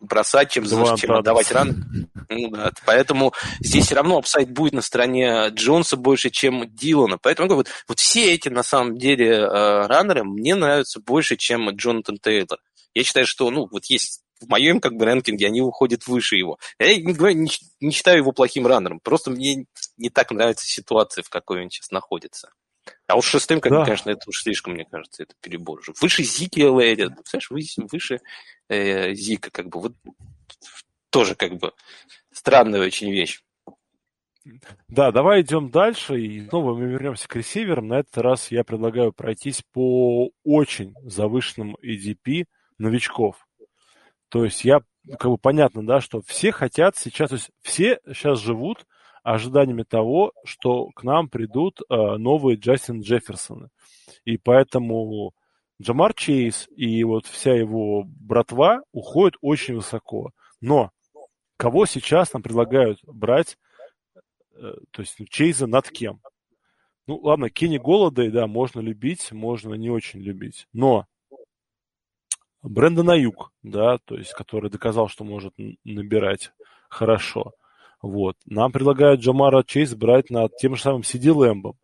бросать, чем, чем отдавать run. Ну, да. Поэтому здесь все равно upside будет на стороне Джонса больше, чем Дилана. Поэтому вот, вот все эти, на самом деле, э, раннеры мне нравятся больше, чем Джонатан Тейлор. Я считаю, что, ну, вот есть в моем как бы рэнкинге они уходят выше его. Я не, не, не считаю его плохим раннером, просто мне не так нравится ситуация, в какой он сейчас находится. А уж шестым, как Да. конечно, это уж слишком, мне кажется, это перебор уже. Выше Зики Элэйда, представляешь, выше, выше э, Зика, как бы, вот тоже, как бы, странная очень вещь. Да, давай идем дальше, и снова мы вернемся к ресиверам. На этот раз я предлагаю пройтись по очень завышенным EDP новичков. То есть я, как бы понятно, да, что все хотят сейчас, то есть все сейчас живут ожиданиями того, что к нам придут э, новые Джастин Джефферсоны. И поэтому Джамар Чейз и вот вся его братва уходят очень высоко. Но кого сейчас нам предлагают брать, э, то есть Чейза над кем? Ну, ладно, Кенни Голодой, да, можно любить, можно не очень любить. Но Брэндон Аюк, да, то есть, который доказал, что может набирать хорошо. Вот. Нам предлагают Джамара Чейз брать над тем же самым Сиди Лэмбом.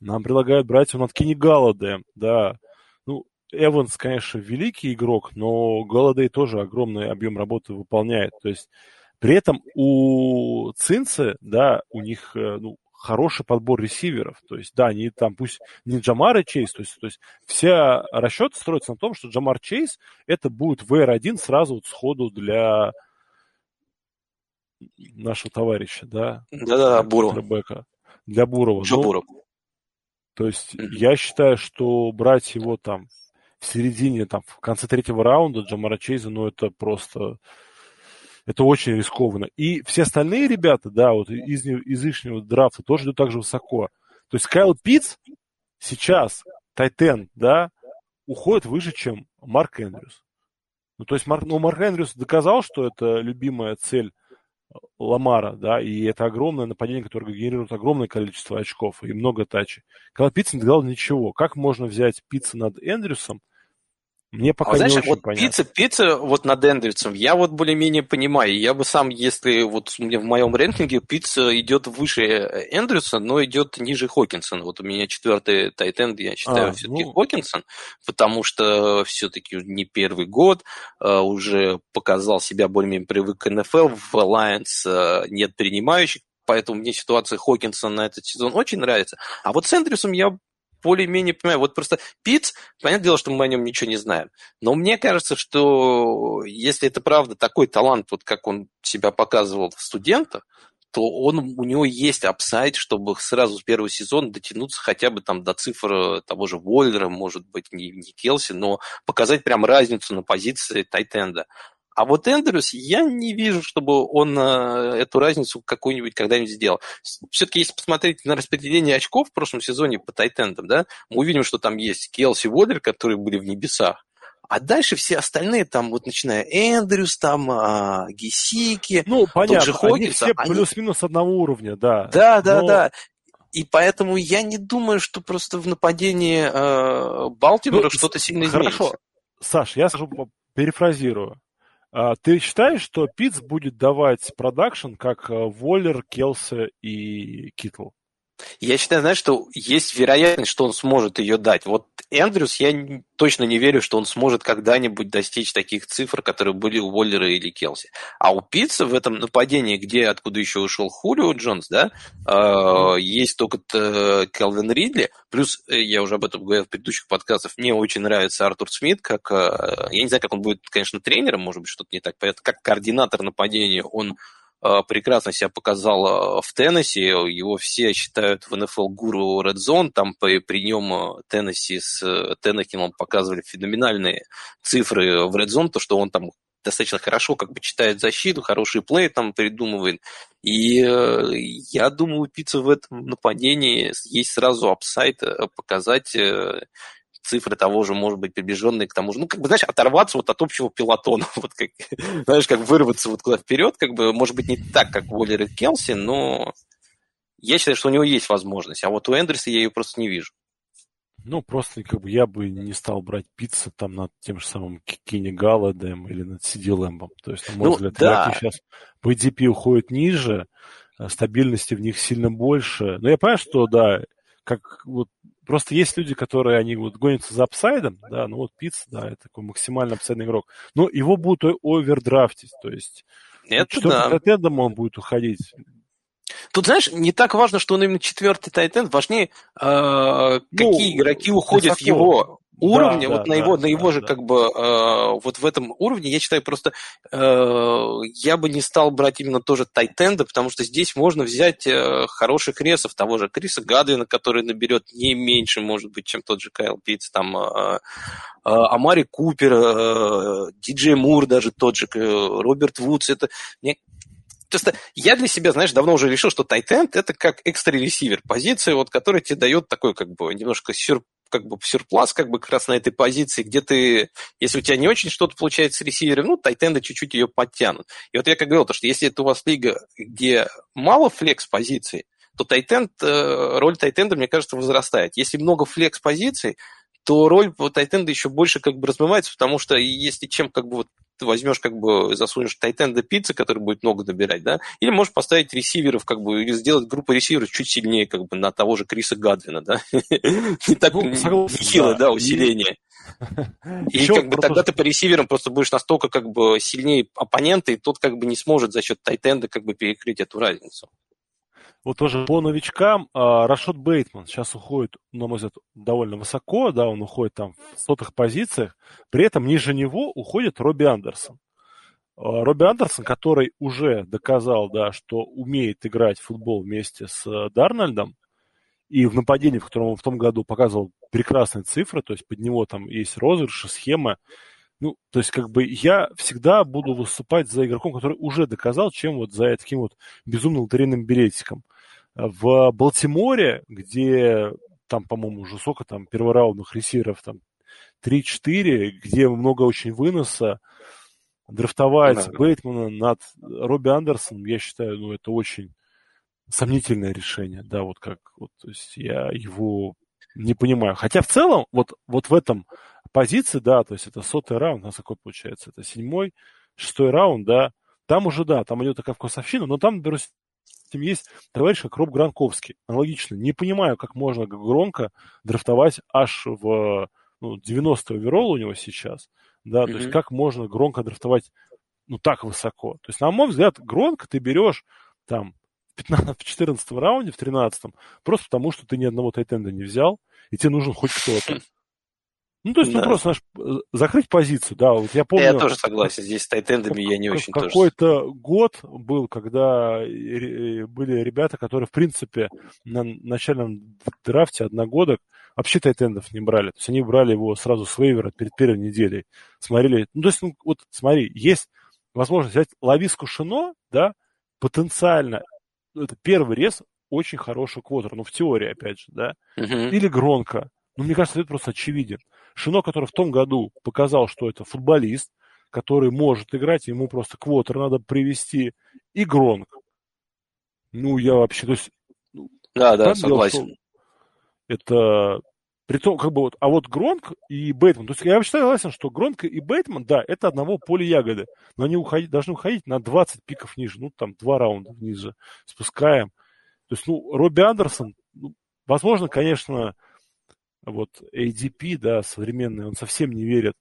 Нам предлагают брать его над Кенни Галладеем, да. Эванс, конечно, великий игрок, но Галладей тоже огромный объем работы выполняет. То есть при этом у Цинцы, да, у них э, ну, хороший подбор ресиверов. То есть, да, они там пусть не Джамар и Чейз, то есть, то есть вся расчет строится на том, что Джамар Чейз это будет VR1 сразу вот сходу для нашего товарища, да, Да-да, Бурова. Ребека, для Бурова. Джо Ну, Буров. то есть Мгм. я считаю, что брать его там в середине, там, в конце третьего раунда Джамара Чейза, ну, это просто... Это очень рискованно. И все остальные ребята, да, вот из, из ихнего драфта тоже идут так же высоко. То есть Кайл Питц сейчас, Тайтен, да, уходит выше, чем Марк Эндрюс. Ну, то есть Марк, ну, Марк Эндрюс доказал, что это любимая цель Ламара, да, и это огромное нападение, которое генерирует огромное количество очков и много тачей. Когда Питц не доказал ничего. Как можно взять Питца над Эндрюсом, мне А пока вот знаешь, не очень вот понятно. пицца, пицца вот над Эндрюсом, я вот более-менее понимаю. Я бы сам, если вот у меня в моем рейтинге пицца идет выше Эндрюса, но идет ниже Хокинсона. Вот у меня четвертый тайтенд, я считаю, А, все-таки ну. Хокинсон, потому что все-таки не первый год, э, уже показал себя более-менее привык к НФЛ, в Alliance э, нет принимающих, поэтому мне ситуация Хокинсона на этот сезон очень нравится. А вот с Эндрюсом я более-менее понимаю. Вот просто Питц, понятное дело, что мы о нем ничего не знаем. Но мне кажется, что если это правда такой талант, вот как он себя показывал в студентах, то он, у него есть upside, чтобы сразу с первого сезона дотянуться хотя бы там до цифр того же Воллера, может быть, не, не Келси, но показать прям разницу на позиции tight end а. А вот Эндрюс, я не вижу, чтобы он э, эту разницу какую-нибудь когда-нибудь сделал. Все-таки, если посмотреть на распределение очков в прошлом сезоне по tight end ам, да, мы увидим, что там есть Келси Воллер, которые были в небесах, а дальше все остальные, там, вот начиная Эндрюс, там, а, Гесики, Ну, понятно, же они Хокинса, все они- плюс-минус одного уровня, да. да, да, Но- да. И поэтому я не думаю, что просто в нападении э, Балтимора Ну, что-то сильно Хорошо. изменится. Саш, я скажу, перефразирую. А, Ты считаешь, что Питц будет давать продакшн, как э, Воллер, Келсе и Китл? Я считаю, знаешь, что есть вероятность, что он сможет ее дать. Вот Эндрюс, я точно не верю, что он сможет когда-нибудь достичь таких цифр, которые были у Воллера или Келси. А у Пицца в этом нападении, где откуда еще ушел Хулио Джонс, да, э, есть только э, Келвин Ридли, плюс, э, я уже об этом говорил в предыдущих подкастах, мне очень нравится Артур Смит, как, э, я не знаю, как он будет, конечно, тренером, может быть, что-то не так понятно, как координатор нападения, он прекрасно себя показал э, в Теннесси. Его все считают в НФЛ гуру Red Zone. Там при, при нем э, Теннесси с э, Теннехиллом показывали феноменальные цифры в Red Zone, то, что он там достаточно хорошо как бы читает защиту, хорошие плей там придумывает. И э, я думаю, Пицца в этом нападении есть сразу апсайд э, показать э, цифры того же, может быть, приближенные к тому же, ну, как бы, знаешь, оторваться вот от общего пилотона, [laughs] вот как, знаешь, как вырваться вот куда вперед, как бы, может быть, не так, как Уоллер и Келси, но я считаю, что у него есть возможность, а вот у Эндрюса я ее просто не вижу. Ну, просто как бы я бы не стал брать Питца там над тем же самым К- Кенни Галладем или над Сиди Лэмбом. То есть, на мой Ну, взгляд, да. сейчас по EDP уходят ниже, а стабильности в них сильно больше. Но я понимаю, что, да, как вот Просто есть люди, которые, они вот гонятся за апсайдом, да, ну вот Питц, да, это такой максимально апсайдный игрок, но его будут овердрафтить, то есть Это четвертым да. он будет уходить. Тут, знаешь, не так важно, что он именно четвертый тайтенд, важнее, э, какие ну, игроки уходят высоко. в его уровне, да, вот да, на его, да, на его да, же да. как бы э, вот в этом уровне, я считаю просто, э, я бы не стал брать именно тоже тайтенда, потому что здесь можно взять э, хороших ресов, того же Криса Гадвина, который наберет не меньше, может быть, чем тот же Кайл Питц, там э, э, Амари Купер, э, Диджей Мур даже тот же, э, Роберт Вудс, это мне Просто я для себя, знаешь, давно уже решил, что тайтенд это как экстра ресивер, позиция, вот, которая тебе дает такой, как бы, немножко сюр, как бы сюрплас как бы как раз на этой позиции, где ты, если у тебя не очень что-то получается с ресивером, ну, тайтенды чуть-чуть ее подтянут. И вот я как говорил, то, что если это у вас лига, где мало флекс-позиций, то тайтенд, э, роль тайтенда, мне кажется, возрастает. Если много флекс-позиций, то роль тайтенда еще больше как бы размывается, потому что если чем как бы вот ты возьмешь, как бы засунешь тайтенда пиццы, который будет много добирать, да, или можешь поставить ресиверов, как бы, или сделать группу ресиверов чуть сильнее, как бы, на того же Криса Гадвина, да. [laughs] Не так ну, нехило, да, усиление. [laughs] И как бы тогда ты по ресиверам просто будешь настолько как бы сильнее оппонента, и тот как бы не сможет за счет тайтенда как бы перекрыть эту разницу. Вот тоже по новичкам а, Рашот Бейтман сейчас уходит, на мой взгляд, довольно высоко, да, он уходит там в сотых позициях, при этом ниже него уходит Робби Андерсон. А, Робби Андерсон, который уже доказал, да, что умеет играть в футбол вместе с э, Дарнольдом, и в нападении, в котором он в том году показывал прекрасные цифры, то есть под него там есть розыгрыши, схема, ну, то есть, как бы я всегда буду выступать за игроком, который уже доказал, чем вот за таким вот безумным лотерейным билетиком. В Балтиморе, где там, по-моему, уже сколько там первораундных ресиверов, там 3-4, где много очень выноса, драфтовать да. Бейтмана над Робби Андерсоном, я считаю, ну, это очень сомнительное решение, да, вот как, вот, то есть я его не понимаю. Хотя в целом, вот, вот в этом позиции, да, то есть это сотый раунд, у нас какой получается, это седьмой, шестой раунд, да, там уже, да, там идет такая вкусовщина, но там, например, допустим, есть товарищ как Роб Гранковский. Аналогично. Не понимаю, как можно громко драфтовать аж в ну, 90 оверолл у него сейчас. Да, mm-hmm. то есть как можно громко драфтовать ну, так высоко. То есть, на мой взгляд, громко ты берешь там в, 15, в 14 раунде, в 13 просто потому, что ты ни одного тайтенда не взял, и тебе нужен хоть кто-то. Ну, то есть, ну, да. ну, просто, знаешь, закрыть позицию, да, вот я помню... Я тоже согласен, здесь с тайтендами я не очень Какой-то тоже... год был, когда были ребята, которые, в принципе, на начальном драфте одногодок вообще тайтендов не брали. То есть они брали его сразу с вейвера перед первой неделей. Смотрели, ну, то есть, ну, вот смотри, есть возможность взять Лависку Шино, да, потенциально, это первый рез, очень хороший квотер, ну, в теории, опять же, да, uh-huh. или Гронка. Ну, мне кажется, это просто очевиден. Шино, который в том году показал, что это футболист, который может играть, ему просто квотер надо привести, и Гронк. Ну, я вообще, то есть... Ну, да, да, согласен. Дело, это при том, как бы вот, а вот Гронк и Бейтман, то есть я вообще согласен, что Гронк и Бейтман, да, это одного поля ягоды, но они уходить, должны уходить на 20 пиков ниже, ну, там, два раунда ниже спускаем. То есть, ну, Робби Андерсон, ну, возможно, конечно, вот ADP, да, современный, он совсем не верит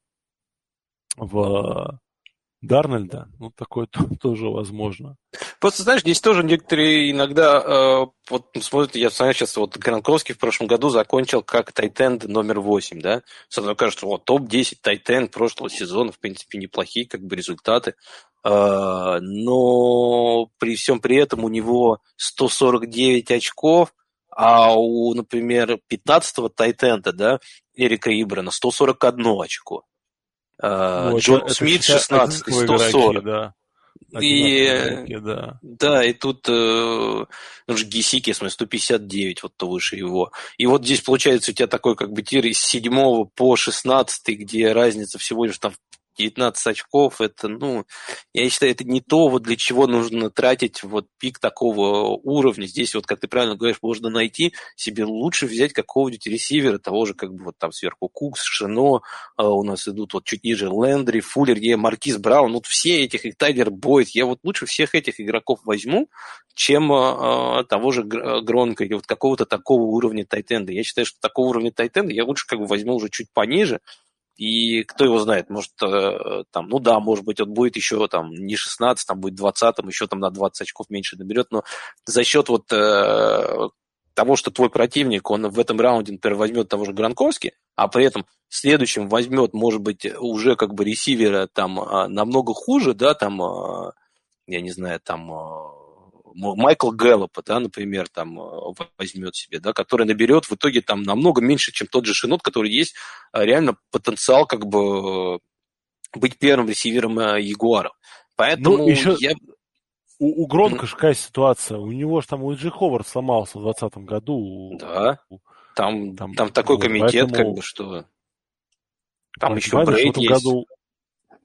в Дарнольда, ну, такое [laughs] тоже возможно. Просто, знаешь, здесь тоже некоторые иногда, э, вот смотрят, я знаю сейчас, вот Гранковский в прошлом году закончил как тайтенд номер 8, да, сразу кажется, вот топ-10 тайтенд прошлого сезона, в принципе, неплохие как бы результаты, э, но при всем при этом у него 149 очков, а у, например, 15-го тайтенда, да, Эрика Ибрана 141 очко. Ну, Джон это, Смит 16 140. Игроки, да. И, игроки, да. да, и тут э, ну, же Гисики, 159, вот то выше его. И вот здесь получается у тебя такой как бы тир из 7 по 16, где разница всего лишь там 19 очков, это, ну, я считаю, это не то, вот для чего нужно тратить вот пик такого уровня. Здесь вот, как ты правильно говоришь, можно найти себе лучше взять какого-нибудь ресивера, того же, как бы вот там сверху Кукс, Шино, а у нас идут вот чуть ниже Лендри, Фуллер, я Маркиз Браун, вот все этих, и Тайлер Бойд, я вот лучше всех этих игроков возьму, чем а, того же Гронка или вот какого-то такого уровня Тайтенда. Я считаю, что такого уровня Тайтенда я лучше как бы возьму уже чуть пониже, И кто его знает, может, э, там, ну да, может быть, он будет еще там не 16, там будет 20, еще там на 20 очков меньше наберет, но за счет вот э, того, что твой противник, он в этом раунде, например, возьмет того же Гранковски, а при этом в следующем возьмет, может быть, уже как бы ресивера там а, намного хуже, да, там, а, я не знаю, там а, Майкл Гэллопа, да, например, там возьмет себе, да, который наберет в итоге там намного меньше, чем тот же Шинот, который есть реально потенциал как бы быть первым ресивером Ягуаров. Поэтому ну, еще... я... У, у Гронка же какая ситуация? У него же там Уиджи Ховард сломался в 2020 году. Да, там, там, там такой вот, комитет, поэтому... как бы, что... Там еще Брейд есть. Году...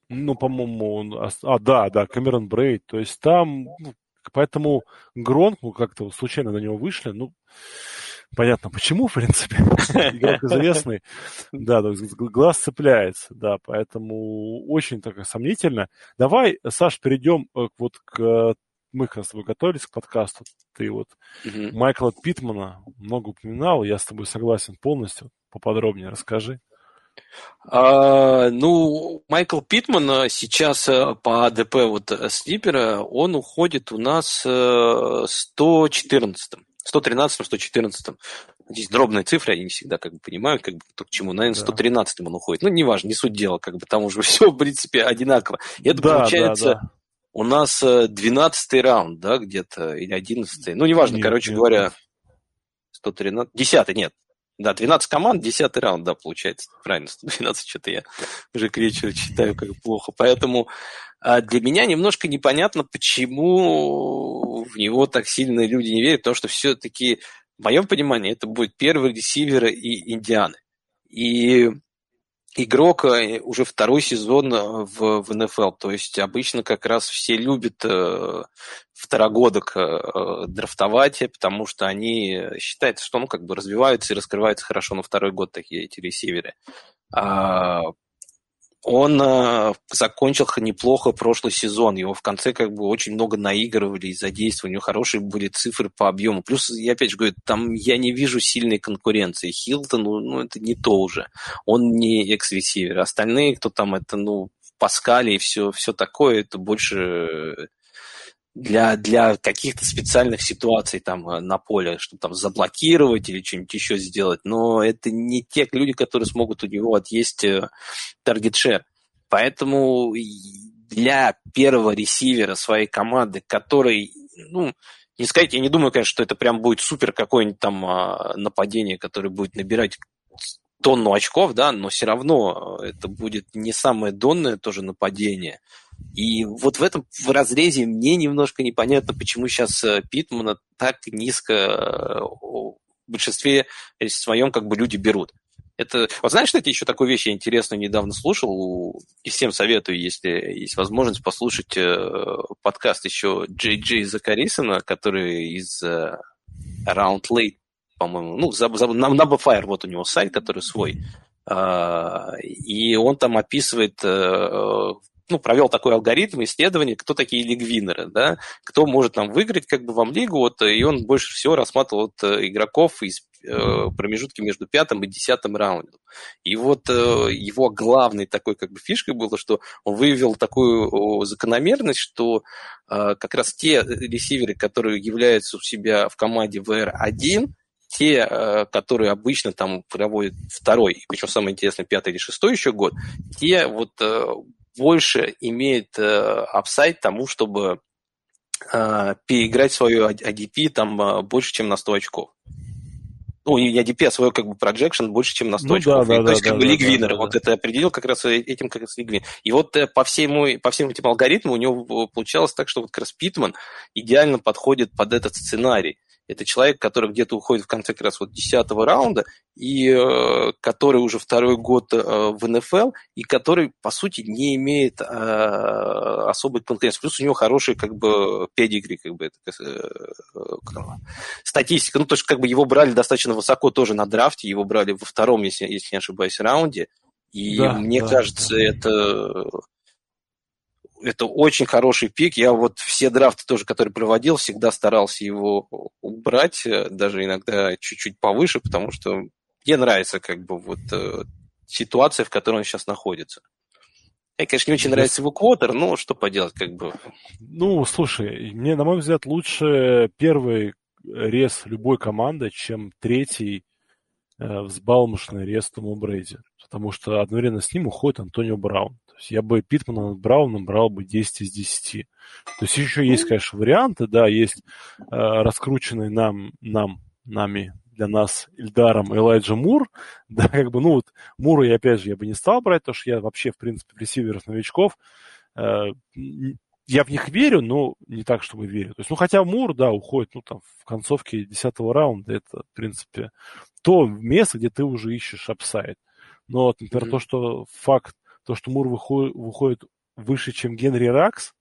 Ну, по-моему, он... А, да, да, Камерон Брейд. То есть там... Ну, поэтому Гронк, ну, как-то случайно на него вышли. Ну, понятно, почему, в принципе. [laughs] Игрок известный. Да, глаз цепляется, да, поэтому очень так сомнительно. Давай, Саш, перейдем э, вот к мы как раз с тобой готовились к подкасту, ты вот угу. Майкла Питмана много упоминал, я с тобой согласен полностью. Поподробнее расскажи. А, ну, Майкл Питман э, сейчас э, по АДП вот э, Слипера, он уходит у нас 114 113 114 Здесь дробная цифра, я не всегда как бы понимаю, как бы, то, к чему. Наверное, 113 он уходит. Ну, неважно, не суть дела, как бы там уже [laughs] все, в принципе, одинаково. И это да, получается да, да у нас 12 раунд, да, где-то, или 11 ну, неважно, нет, короче нет, говоря, 113, 10 нет, да, 12 команд, 10 раунд, да, получается, правильно, [laughs] 112, что-то я уже кричу, читаю как плохо, поэтому а для меня немножко непонятно, почему в него так сильно люди не верят, потому что все-таки, в моем понимании, это будет первый ресивер и Индианы. И игрок э, уже второй сезон э, в, в НФЛ. То есть обычно как раз все любят э, второгодок э, драфтовать, потому что они считают, что ну, как бы развиваются и раскрываются хорошо на второй год такие эти ресиверы. А, он э, закончил неплохо прошлый сезон. Его в конце как бы очень много наигрывали и задействовали. У него хорошие были цифры по объему. Плюс, я опять же говорю, там я не вижу сильной конкуренции. Хилтон, ну, ну это не то уже. Он не экс-ресивер. Остальные, кто там, это, ну, Паскали и все, все такое, это больше для, для каких-то специальных ситуаций там э, на поле, чтобы там заблокировать или что-нибудь еще сделать, но это не те люди, которые смогут у него отъесть таргет-шер. Поэтому для первого ресивера своей команды, который, ну, не сказать, я не думаю, конечно, что это прям будет супер какое-нибудь там а, нападение, которое будет набирать тонну очков, да, но все равно это будет не самое донное тоже нападение. И вот в этом в разрезе мне немножко непонятно, почему сейчас э, Питмана так низко э, в большинстве своем как бы люди берут. Это, вот знаешь, кстати, еще такую вещь я интересно недавно слушал, и всем советую, если есть возможность, послушать э, подкаст еще Джей Джей Закарисона, который из Around Late, по-моему, ну, заб, заб, на, на Fire, вот у него сайт, который свой, Uh, и он там описывает ну, провел такой алгоритм исследования, кто такие лигвинеры, да, кто может там выиграть как бы вам лигу, вот, и он больше всего рассматривал вот, э, игроков из э, промежутки между пятым и десятым раундом. И вот э, его главной такой как бы фишкой было, что он выявил такую закономерность, что э, как раз те ресиверы, которые являются у себя в команде VR1, те, э, которые обычно там проводят второй, причем самое интересное, пятый или шестой еще год, те вот э, больше имеет э, upside тому, чтобы э, переиграть свою ADP там э, больше, чем на 100 очков. Ну, не ADP, а свой как бы projection больше, чем на 100 ну, очков. Да, да, то есть, да, как да, бы лигвинер. Да, да, вот это определил как раз этим как раз league winner. И вот по, всему, по всем этим алгоритмам у него получалось так, что вот как раз Питман идеально подходит под этот сценарий. Это человек, который где-то уходит в конце как раз вот 10 раунда, и э, который уже второй год э, в НФЛ, и который, по сути, не имеет э, особой конкуренции. Плюс у него хороший как бы педигри, как бы, это, э, э, статистика. Ну, то есть, как бы его брали достаточно высоко тоже на драфте, его брали во втором, если, если не ошибаюсь, раунде. И да, мне да, кажется, да. это это очень хороший пик. Я вот все драфты тоже, которые проводил, всегда старался его убрать, э, даже иногда чуть-чуть повыше, потому что мне нравится как бы вот э, ситуация, в которой он сейчас находится. Мне, конечно, не очень нравится его квотер, но что поделать, как бы. Ну, слушай, мне, на мой взгляд, лучше первый рез любой команды, чем третий взбалмошный рез Тома Брейди. Потому что одновременно с ним уходит Антонио Браун. То есть я бы Питмана над Брауном брал бы 10 из 10. То есть еще есть, конечно, варианты, да, есть э, раскрученный нам, нам, нами для нас Ильдаром Элайджа Мур. [laughs] Да, как бы, ну вот, Мура я, опять же, я бы не стал брать, потому что я вообще, в принципе, ресиверов новичков, э, я в них верю, но не так, чтобы верю. То есть, ну, хотя Мур, да, уходит, ну, там, в концовке десятого раунда, это, в принципе, то место, где ты уже ищешь upside. Но, например, mm-hmm. то, что факт, то, что Мур выходит, выходит выше, чем Генри Раггс,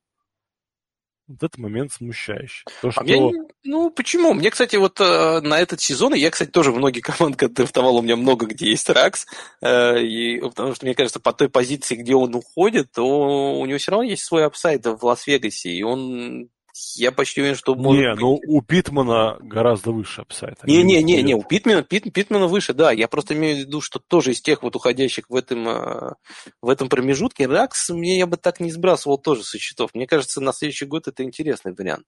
вот этот момент смущающий. То, что... а мне, ну, почему? Мне, кстати, вот э, на этот сезон, я, кстати, тоже многие [laughs] команды драфтовал, у меня много где есть Раггс, э, и, потому что, мне кажется, по той позиции, где он уходит, то у него все равно есть свой upside в Лас-Вегасе, и он я почти уверен, что может Не, быть... ну у Питмана гораздо выше upside. Не-не-не, не, у Питмана, Пит, Питмана выше, да. Я просто имею в виду, что тоже из тех вот уходящих в этом, э, в этом промежутке, Ракс мне я бы так не сбрасывал тоже со счетов. Мне кажется, на следующий год это интересный вариант.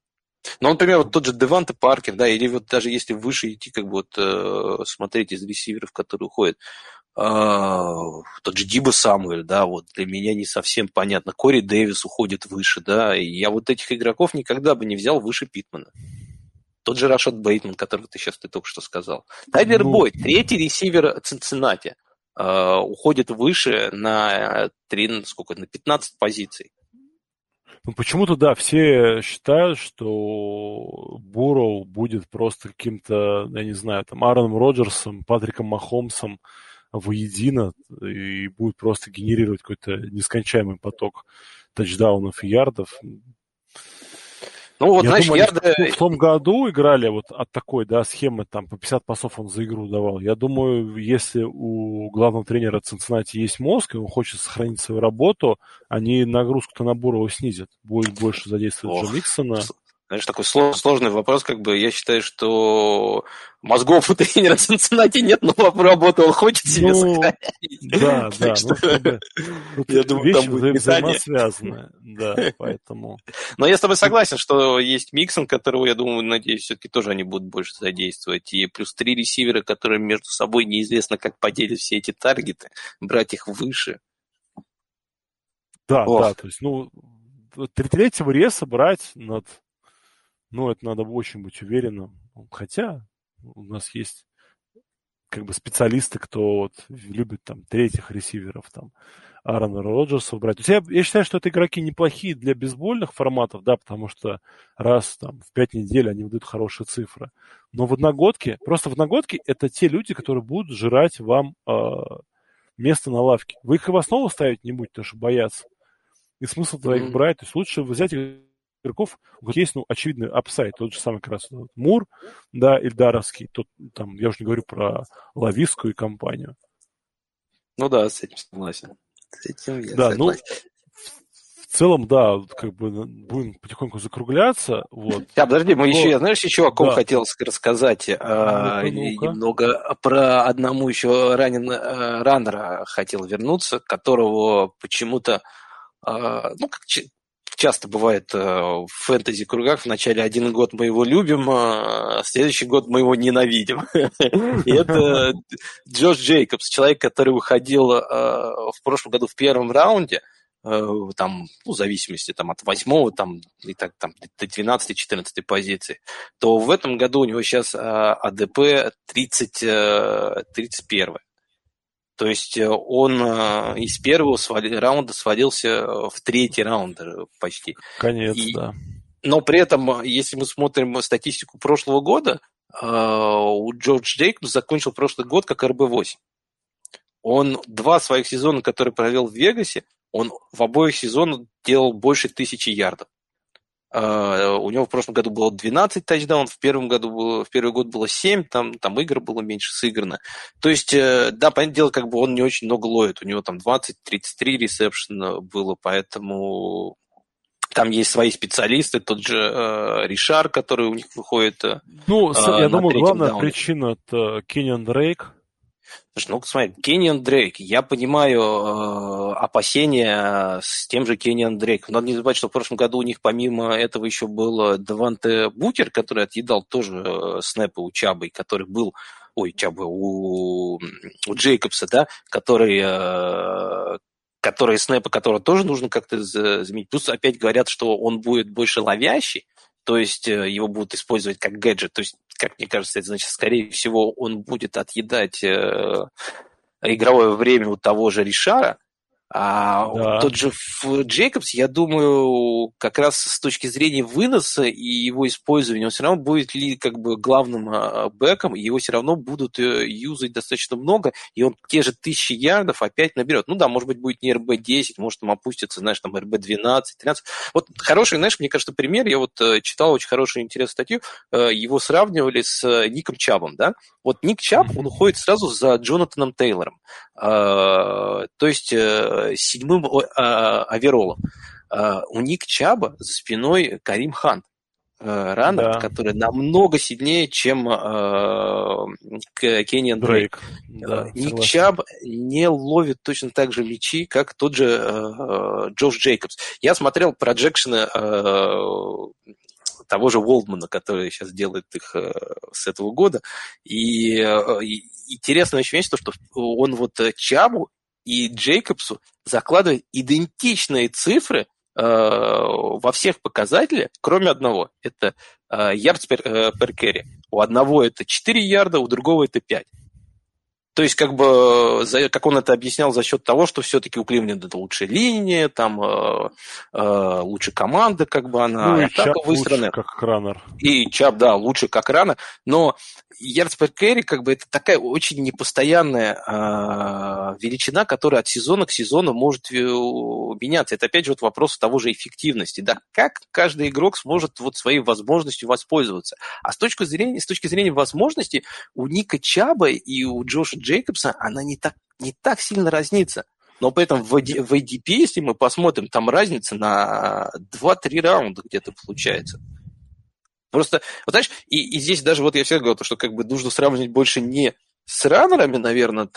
Ну, например, вот тот же Деванте Паркер, да, или вот даже если выше идти, как бы вот э, смотреть из ресиверов, которые уходят, а, тот же Диба Самуэль, да, вот для меня не совсем понятно. Кори Дэвис уходит выше, да, и я вот этих игроков никогда бы не взял выше Питмана. Тот же Рашад Бейтман, который ты сейчас ты только что сказал. Тайлер ну... Бойд, третий ресивер Цинциннати, э, уходит выше на, 3, сколько, на 15 позиций. Ну, почему-то, да, все считают, что Буроу будет просто каким-то, я не знаю, там, Аароном Роджерсом, Патриком Махомсом, воедино и будет просто генерировать какой-то нескончаемый поток тачдаунов и ярдов. Ну, вот, Я знаешь, думаю, ярды... в том году играли вот от такой, да, схемы, там, по 50 пасов он за игру давал. Я думаю, если у главного тренера Цинциннати есть мозг, и он хочет сохранить свою работу, они нагрузку-то на Бурова снизят. Будет больше задействовать Джо Миксона. Знаешь, такой сложный вопрос, как бы, я считаю, что мозгов у тренера Цинциннати нет, но работу он хочет себе ну, сохранять. Да, да. Ну, чтобы, я думаю, там будет взаимосвязаны. Да, поэтому... Но я с тобой согласен, что есть Миксон, которого, я думаю, надеюсь, все-таки тоже они будут больше задействовать. И плюс три ресивера, которые между собой неизвестно, как поделят все эти таргеты, брать их выше. Да, Ох. да, то есть, ну, третьего реса брать над ну, это надо очень быть уверенным. Хотя у нас есть как бы специалисты, кто вот любит там третьих ресиверов, там, Аарона Роджерса брать. То есть я, я считаю, что это игроки неплохие для бейсбольных форматов, да, потому что раз там в пять недель они выдают хорошие цифры. Но в одногодке, просто в одногодке это те люди, которые будут жрать вам э, место на лавке. Вы их и в основу ставить не будете, потому что боятся. И смысл mm-hmm. их брать. То есть лучше взять игроков, у которых есть, ну, очевидный upside, тот же самый как раз Мур, да, Ильдаровский, тот, там, я уже не говорю про Лавискую компанию. Ну да, с этим согласен. С этим я да, ну, согласен. ну, в целом, да, как бы будем потихоньку закругляться. Вот. Да, подожди, мы Но... еще, я знаешь, еще о ком да. хотел рассказать? Ну-ка, а, ну-ка. Немного про одному еще ранен, а, раннера хотел вернуться, которого почему-то а, ну, как часто бывает э, в фэнтези-кругах. Вначале один год мы его любим, а следующий год мы его ненавидим. [laughs] И это Джош Джейкобс, человек, который выходил э, в прошлом году в первом раунде, э, там, ну, в зависимости там, от восьмого там, и так, там, до 12-14 позиции, то в этом году у него сейчас АДП 30, 31. То есть э, он э, из первого раунда свалился э, в третий раунд почти. Конец, И, да. Но при этом, если мы смотрим статистику прошлого года, у Джордж Джейкобс закончил прошлый год как РБ-8. Он два своих сезона, которые провел в Вегасе, он в обоих сезонах делал больше тысячи ярдов. Uh, у него в прошлом году было 12 тачдаунов, в первом году было, в первый год было 7, там, там игр было меньше сыграно. То есть, uh, да, понятное дело, как бы он не очень много ловит, у него там 20-33 ресепшена было, поэтому там есть свои специалисты, тот же uh, Ришар, который у них выходит. Ну, я думаю, главная даун. причина это Кенниан Дрейк. Слушай, ну, смотри, Кенниан Дрейк, я понимаю э, опасения с тем же Кенниан Дрейк. Надо не забывать, что в прошлом году у них помимо этого еще был Деванте Букер, который отъедал тоже э, снэпы у Чабы, который был ой, Чабы, у, у Джейкобса, да, который, э, которые снэпы, которые тоже нужно как-то заменить. Плюс опять говорят, что он будет больше ловящий, то есть э, его будут использовать как гаджет. То есть, как мне кажется, это значит, скорее всего, он будет отъедать э, игровое время у того же Ришара, а да. тот же Джейкобс, я думаю, как раз с точки зрения выноса и его использования, он все равно будет ли как бы главным а, бэком, его все равно будут э, юзать достаточно много, и он те же тысячи ярдов опять наберет. Ну да, может быть, будет не РБ-10, может, там опустится, знаешь, там РБ-12, 13. Вот хороший, знаешь, мне кажется, пример, я вот э, читал очень хорошую интересную статью, э, его сравнивали с Ником Чабом, да? Вот Ник Чаб, он уходит сразу за Джонатаном Тейлором. То есть седьмым а, оверолом. А, у Ник Чаба за спиной Карим Хан, э, раннер, да. который намного сильнее, чем э, Кенниан Дрейк. Да, Ник согласен. Чаб не ловит точно так же мячи, как тот же э, Джош Джейкобс. Я смотрел проджекшены э, того же Волдмана, который сейчас делает их э, с этого года. И, э, и интересная очень вещь, то, что он вот Чабу и Джейкобсу закладывает идентичные цифры э, во всех показателях, кроме одного. Это э, ярдс per, э, per carry. У одного это 4 ярда, у другого это 5. То есть, как бы, как он это объяснял, за счет того, что все-таки у Кливленда лучшая линия, там э, э, лучше команда, как бы она, ну, и Чап выстроена. Лучше, как раннер. И Чап, да, лучше как раннер. Но ярдс per carry, как бы, это такая очень непостоянная э, величина, которая от сезона к сезону может меняться. Это, опять же, вот вопрос того же эффективности, да, как каждый игрок сможет вот своей возможностью воспользоваться. А с точки зрения, с точки зрения возможностей у Ника Чаба и у Джоша Джейкобса, она не так, не так сильно разнится. Но при этом в, в ADP, если мы посмотрим, там разница на 2-3 раунда где-то получается. Просто, вот знаешь, и, и здесь даже вот я всегда говорил, что как бы нужно сравнивать больше не с раннерами, наверное,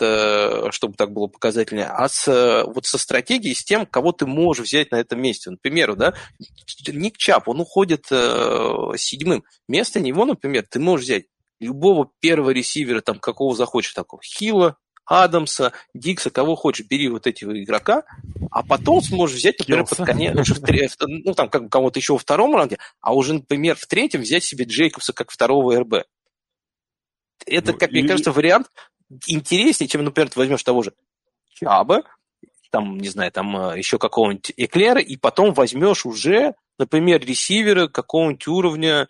чтобы так было показательнее, а с, вот со стратегией, с тем, кого ты можешь взять на этом месте. Например, да, Ник Чап, он уходит э, седьмым. Вместо него, например, ты можешь взять любого первого ресивера, там, какого захочешь, такого, Хила, Адамса, Дикса, кого хочешь, бери вот этого игрока, а потом сможешь взять, например, под конец, ну, там, как кого-то еще во втором раунде, а уже, например, в третьем взять себе Джейкобса как второго РБ. Это, ну, как и... мне кажется, вариант интереснее, чем, например, ты возьмешь того же Чаба, там, не знаю, там э, еще какого-нибудь Эклера, и потом возьмешь уже, например, ресивера какого-нибудь уровня,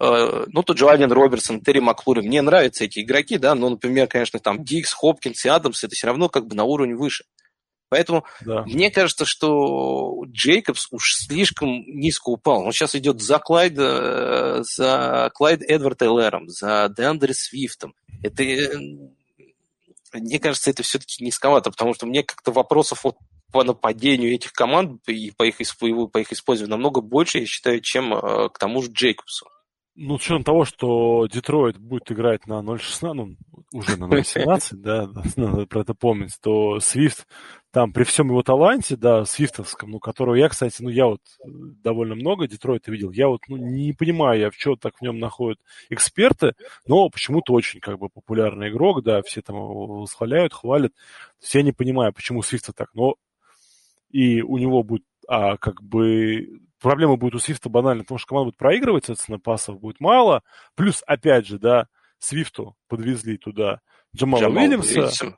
ну, тут же Ален Робертсон, Терри Маклури. Мне нравятся эти игроки, да, но, например, конечно, там Дикс, Хопкинс и Адамс, это все равно как бы на уровень выше. Поэтому да. мне кажется, что Джейкобс уж слишком низко упал. Он сейчас идет за Клайда, за Клайд Эдвард Эллером, за Деандре Свифтом. Это, э, мне кажется, это все-таки низковато, потому что мне как-то вопросов вот по нападению этих команд и по их, по их использованию намного больше, я считаю, чем э, к тому же Джейкобсу. Ну, с учетом того, что Детройт будет играть на 0.16, ну, уже на 0.17, да, [laughs] надо про это помнить, то Свифт там при всем его таланте, да, свифтовском, ну, которого я, кстати, ну, я вот довольно много Детройта видел, я вот, ну, не понимаю, я в чем так в нем находят эксперты, но почему-то очень, как бы, популярный игрок, да, все там его восхваляют, хвалят, то есть я не понимаю, почему Свифта так, но и у него будет, а, как бы, проблема будет у Свифта банально, потому что команда будет проигрывать, соответственно, пасов будет мало. Плюс, опять же, да, Свифту подвезли туда Джамала Джамал Уильямса. Уильямса.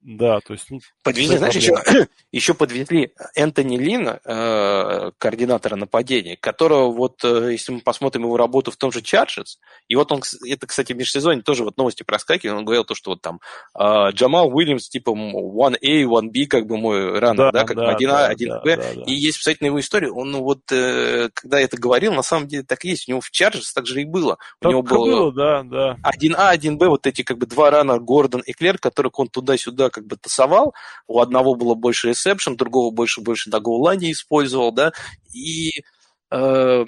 Да, то есть... Ну, подвезли, знаешь, еще, [coughs] еще подвезли Энтони Лина, э, координатора нападения, которого вот, э, если мы посмотрим его работу в том же Chargers, и вот он, это, кстати, в межсезонье тоже вот новости проскакивали, он говорил то, что вот там э, Джамал Уильямс, типа 1A, 1B, как бы мой раннер, да, да, как да, 1А, да, 1Б, да, да, да. и есть писать на его историю, он вот, э, когда это говорил, на самом деле так и есть, у него в Chargers так же и было. Так у него было, было да, да. 1А, 1Б, вот эти как бы два рана Гордон и Клер, которых он туда-сюда как бы тасовал. У одного было больше ресепшн, другого больше больше на гоулайне использовал, да, и э,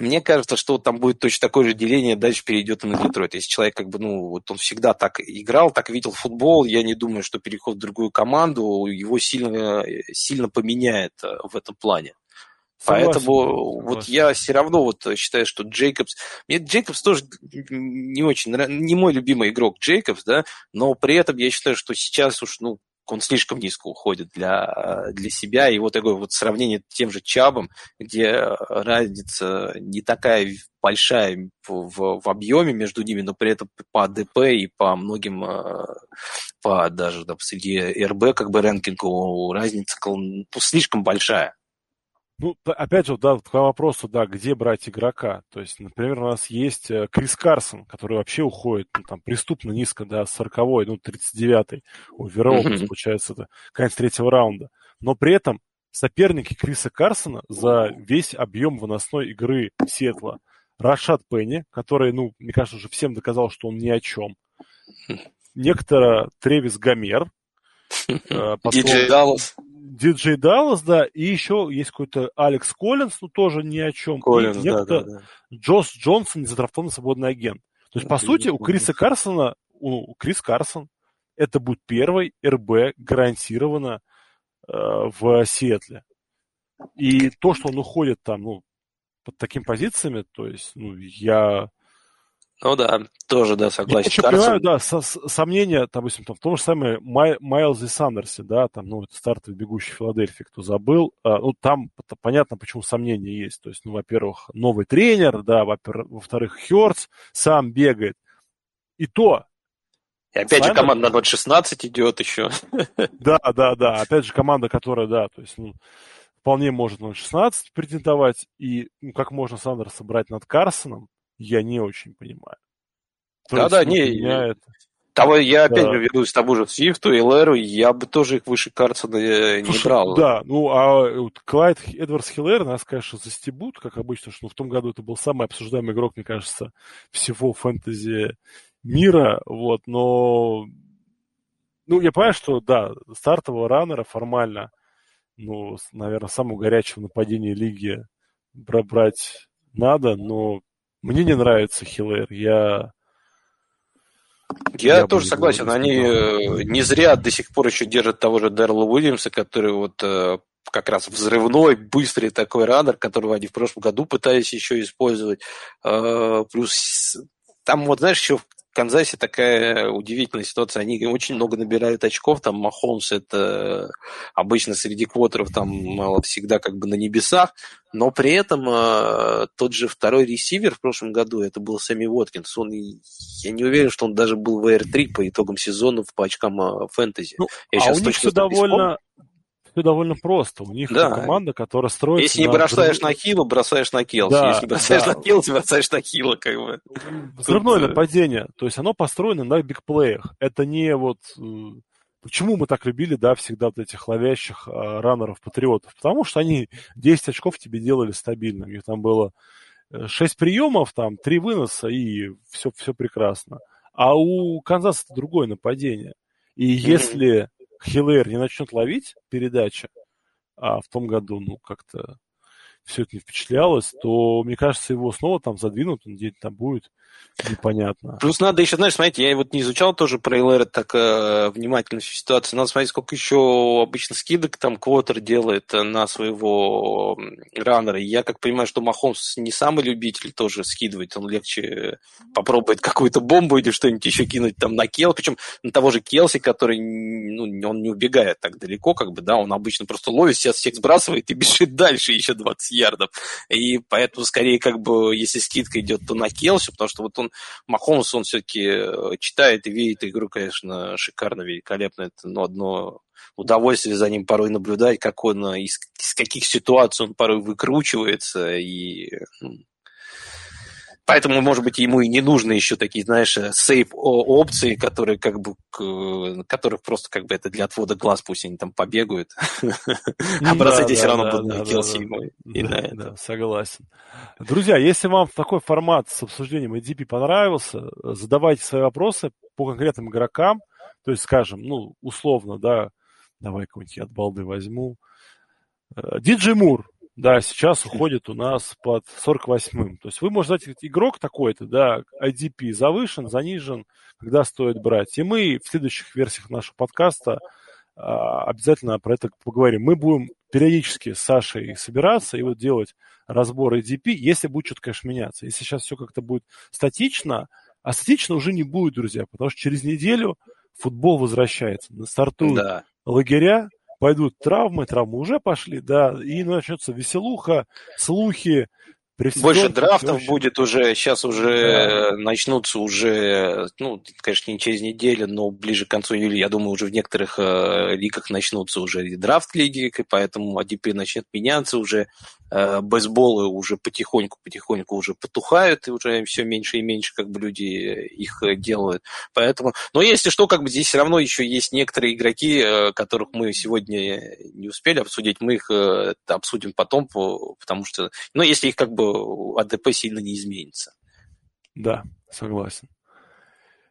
мне кажется, что там будет точно такое же деление, дальше перейдет и на Детройт. Если человек как бы, ну, вот он всегда так играл, так видел футбол, я не думаю, что переход в другую команду его сильно, сильно поменяет э, в этом плане. Согласен, Поэтому согласен. вот я все равно вот считаю, что Джейкобс... Мне Джейкобс тоже не очень нравится, не мой любимый игрок Джейкобс, да, но при этом я считаю, что сейчас уж, ну, он слишком низко уходит для, для себя. И вот такое вот сравнение с тем же Чабом, где разница не такая большая в, в, в объеме между ними, но при этом по АДП и по многим, э, по даже да, среди РБ как бы рэнкингу разница ну, слишком большая. Ну, опять же, да, к вопросу, да, где брать игрока. То есть, например, у нас есть э, Крис Карсон, который вообще уходит, ну, там, преступно низко, да, 40-й, ну, 39-й, оверолл, mm-hmm. получается, это конец третьего раунда. Но при этом соперники Криса Карсона за весь объем выносной игры Сетла Рашад Пенни, который, ну, мне кажется, уже всем доказал, что он ни о чем. Некто Тревис Гомер. [laughs] Э, Диджей Даллас. Диджей Даллас, да, и еще есть какой-то Алекс Коллинс, ну тоже ни о чем. Коллинс, и да, да, да. Джос Джонсон, незадрафтованный свободный агент. То есть, по сути, у Криса Карсона, у Крис Карсон, это будет первый РБ гарантированно э, в Сиэтле. И то, что он уходит там, ну, под такими позициями, то есть, ну, я ну да, тоже, да, согласен. Я понимаю, да, со, сомнения, допустим, там, в том же самом Май, Майлзе Сандерсе, да, там, ну, это стартовый бегущий Филадельфии, кто забыл, а, ну, там понятно, почему сомнения есть. То есть, ну, во-первых, новый тренер, да, во-вторых, Хёрц сам бегает. И то, и опять Саймон... же, команда на 0-16 идет еще. Да, да, да. Опять же, команда, которая, да, то есть, ну, вполне может 0-16 претендовать. И ну, как можно Сандерса брать над Карсоном, я не очень понимаю. Да-да, не, меня это... Того, я да. опять же вернусь к тому же Свифту и Леру, я бы тоже их выше Карсона э, не брал. Да, ну а вот Клайд Эдвардс Хиллер нас, конечно, застебут, как обычно, что ну, в том году это был самый обсуждаемый игрок, мне кажется, всего фэнтези мира, вот, но ну, я понимаю, что, да, стартового раннера формально, ну, наверное, самого горячего нападения лиги брать надо, но мне не нравится Хиллер. Я я, я тоже согласен. Они э, не зря до сих пор еще держат того же Дэрла Уильямса, который вот э, как раз взрывной, быстрый такой раннер, которого они в прошлом году пытались еще использовать. Э, плюс там вот, знаешь, еще Канзасе такая удивительная ситуация. Они очень много набирают очков. Там Махомс это обычно среди квотеров там всегда как бы на небесах. Но при этом э, тот же второй ресивер в прошлом году, это был Сэмми Уоткинс. Он, я не уверен, что он даже был в R3 по итогам сезона по очкам э, фэнтези. Ну, я а у них все довольно, все довольно просто. У них да. команда, которая строится... Если не бросаешь взрыв... на Хилу, бросаешь на Келси. Да, Если бросаешь да. на Келси, бросаешь на Хила. Как бы. Взрывное Тут... нападение. То есть оно построено на бигплеях. Это не вот... Э, почему мы так любили, да, всегда вот этих ловящих а, раннеров-патриотов? Потому что они 10 очков тебе делали стабильно. У них там было 6 э, приемов, там 3 выноса, и все, все прекрасно. А у Канзаса другое нападение. И если Хиллер не начнет ловить передачи, а в том году, ну, как-то все это не впечатлялось, то, мне кажется, его снова там задвинут, он где-то там будет непонятно. Плюс надо еще, знаешь, смотрите, я вот не изучал тоже про Элэра так э, внимательно всю ситуацию. Надо смотреть, сколько еще обычно скидок там Квотер делает на своего раннера. Я как понимаю, что Махомс не самый любитель тоже скидывать, он легче попробует какую-то бомбу или что-нибудь еще кинуть там на Кел, причем на того же Келси, который, ну, он не убегает так далеко, как бы, да, он обычно просто ловит, сейчас всех сбрасывает и [laughs] бежит дальше еще 20 ярдов. И поэтому скорее как бы, если скидка идет, то на Келси, потому что вот он, Махомс, он все-таки э, читает и видит игру, конечно, шикарно, великолепно. Это ну, одно удовольствие за ним порой наблюдать, как он, э, из, из каких ситуаций он порой выкручивается. И ну, Поэтому, может быть, ему и не нужны еще такие, знаешь, сейф опции, которые как бы, которых просто как бы это для отвода глаз, пусть они там побегают. [laughs] А бросать все равно будут на Келси. Согласен. Друзья, если вам такой формат с обсуждением ADP понравился, задавайте свои вопросы по конкретным игрокам. То есть, скажем, ну, условно, да, давай какой-нибудь от балды возьму. Диджей Мур Да, сейчас уходит у нас под 48-м. То есть вы можете сказать, игрок такой-то, да, IDP завышен, занижен, когда стоит брать. И мы в следующих версиях нашего подкаста а, обязательно про это поговорим. Мы будем периодически с Сашей собираться и вот делать разбор ADP, если будет что-то, конечно, меняться. Если сейчас все как-то будет статично, а статично уже не будет, друзья, потому что через неделю футбол возвращается. Стартуют да. лагеря, пойдут травмы, травмы уже пошли, да, и начнется веселуха, слухи, больше драфтов очень... будет уже, сейчас уже да. начнутся уже, ну, конечно, не через неделю, но ближе к концу июля, я думаю, уже в некоторых э, лигах начнутся уже и драфт-лиги, и поэтому ADP начнет меняться уже, э, бейсболы уже потихоньку-потихоньку уже потухают, и уже все меньше и меньше как бы люди их делают. Поэтому, но если что, как бы здесь все равно еще есть некоторые игроки, э, которых мы сегодня не успели обсудить, мы их э, обсудим потом, потому что, ну, если их как бы АДП сильно не изменится. Да, согласен.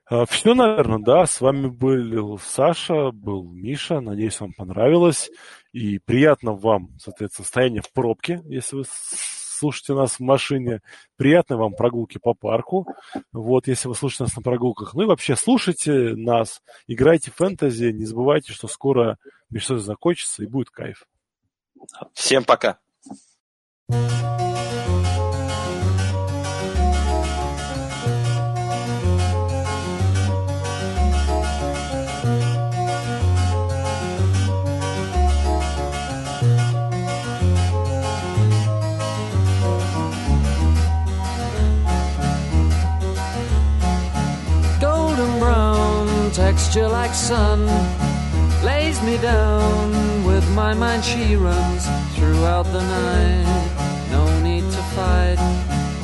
А, Все, наверное, да. С вами был Саша, был Миша. Надеюсь, вам понравилось. И приятно вам, соответственно, состояние в пробке, если вы слушаете нас в машине. Приятной вам прогулки по парку. Вот, если вы слушаете нас на прогулках. Ну и вообще, слушайте нас, играйте в фэнтези. Не забывайте, что скоро между закончится и будет кайф. Всем пока. Texture like sun lays me down with my mind. She runs throughout the night. No need to fight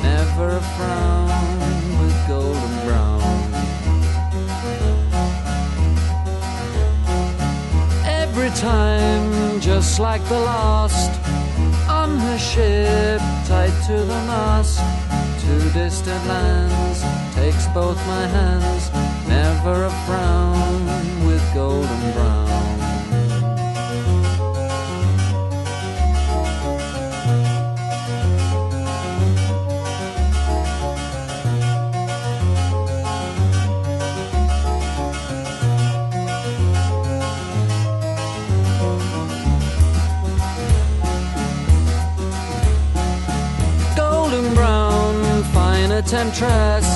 never a frown with golden brown. Every time just like the last on her ship tied to the mast to distant lands takes both my hands never a frown with golden brown. Golden brown, fine temptress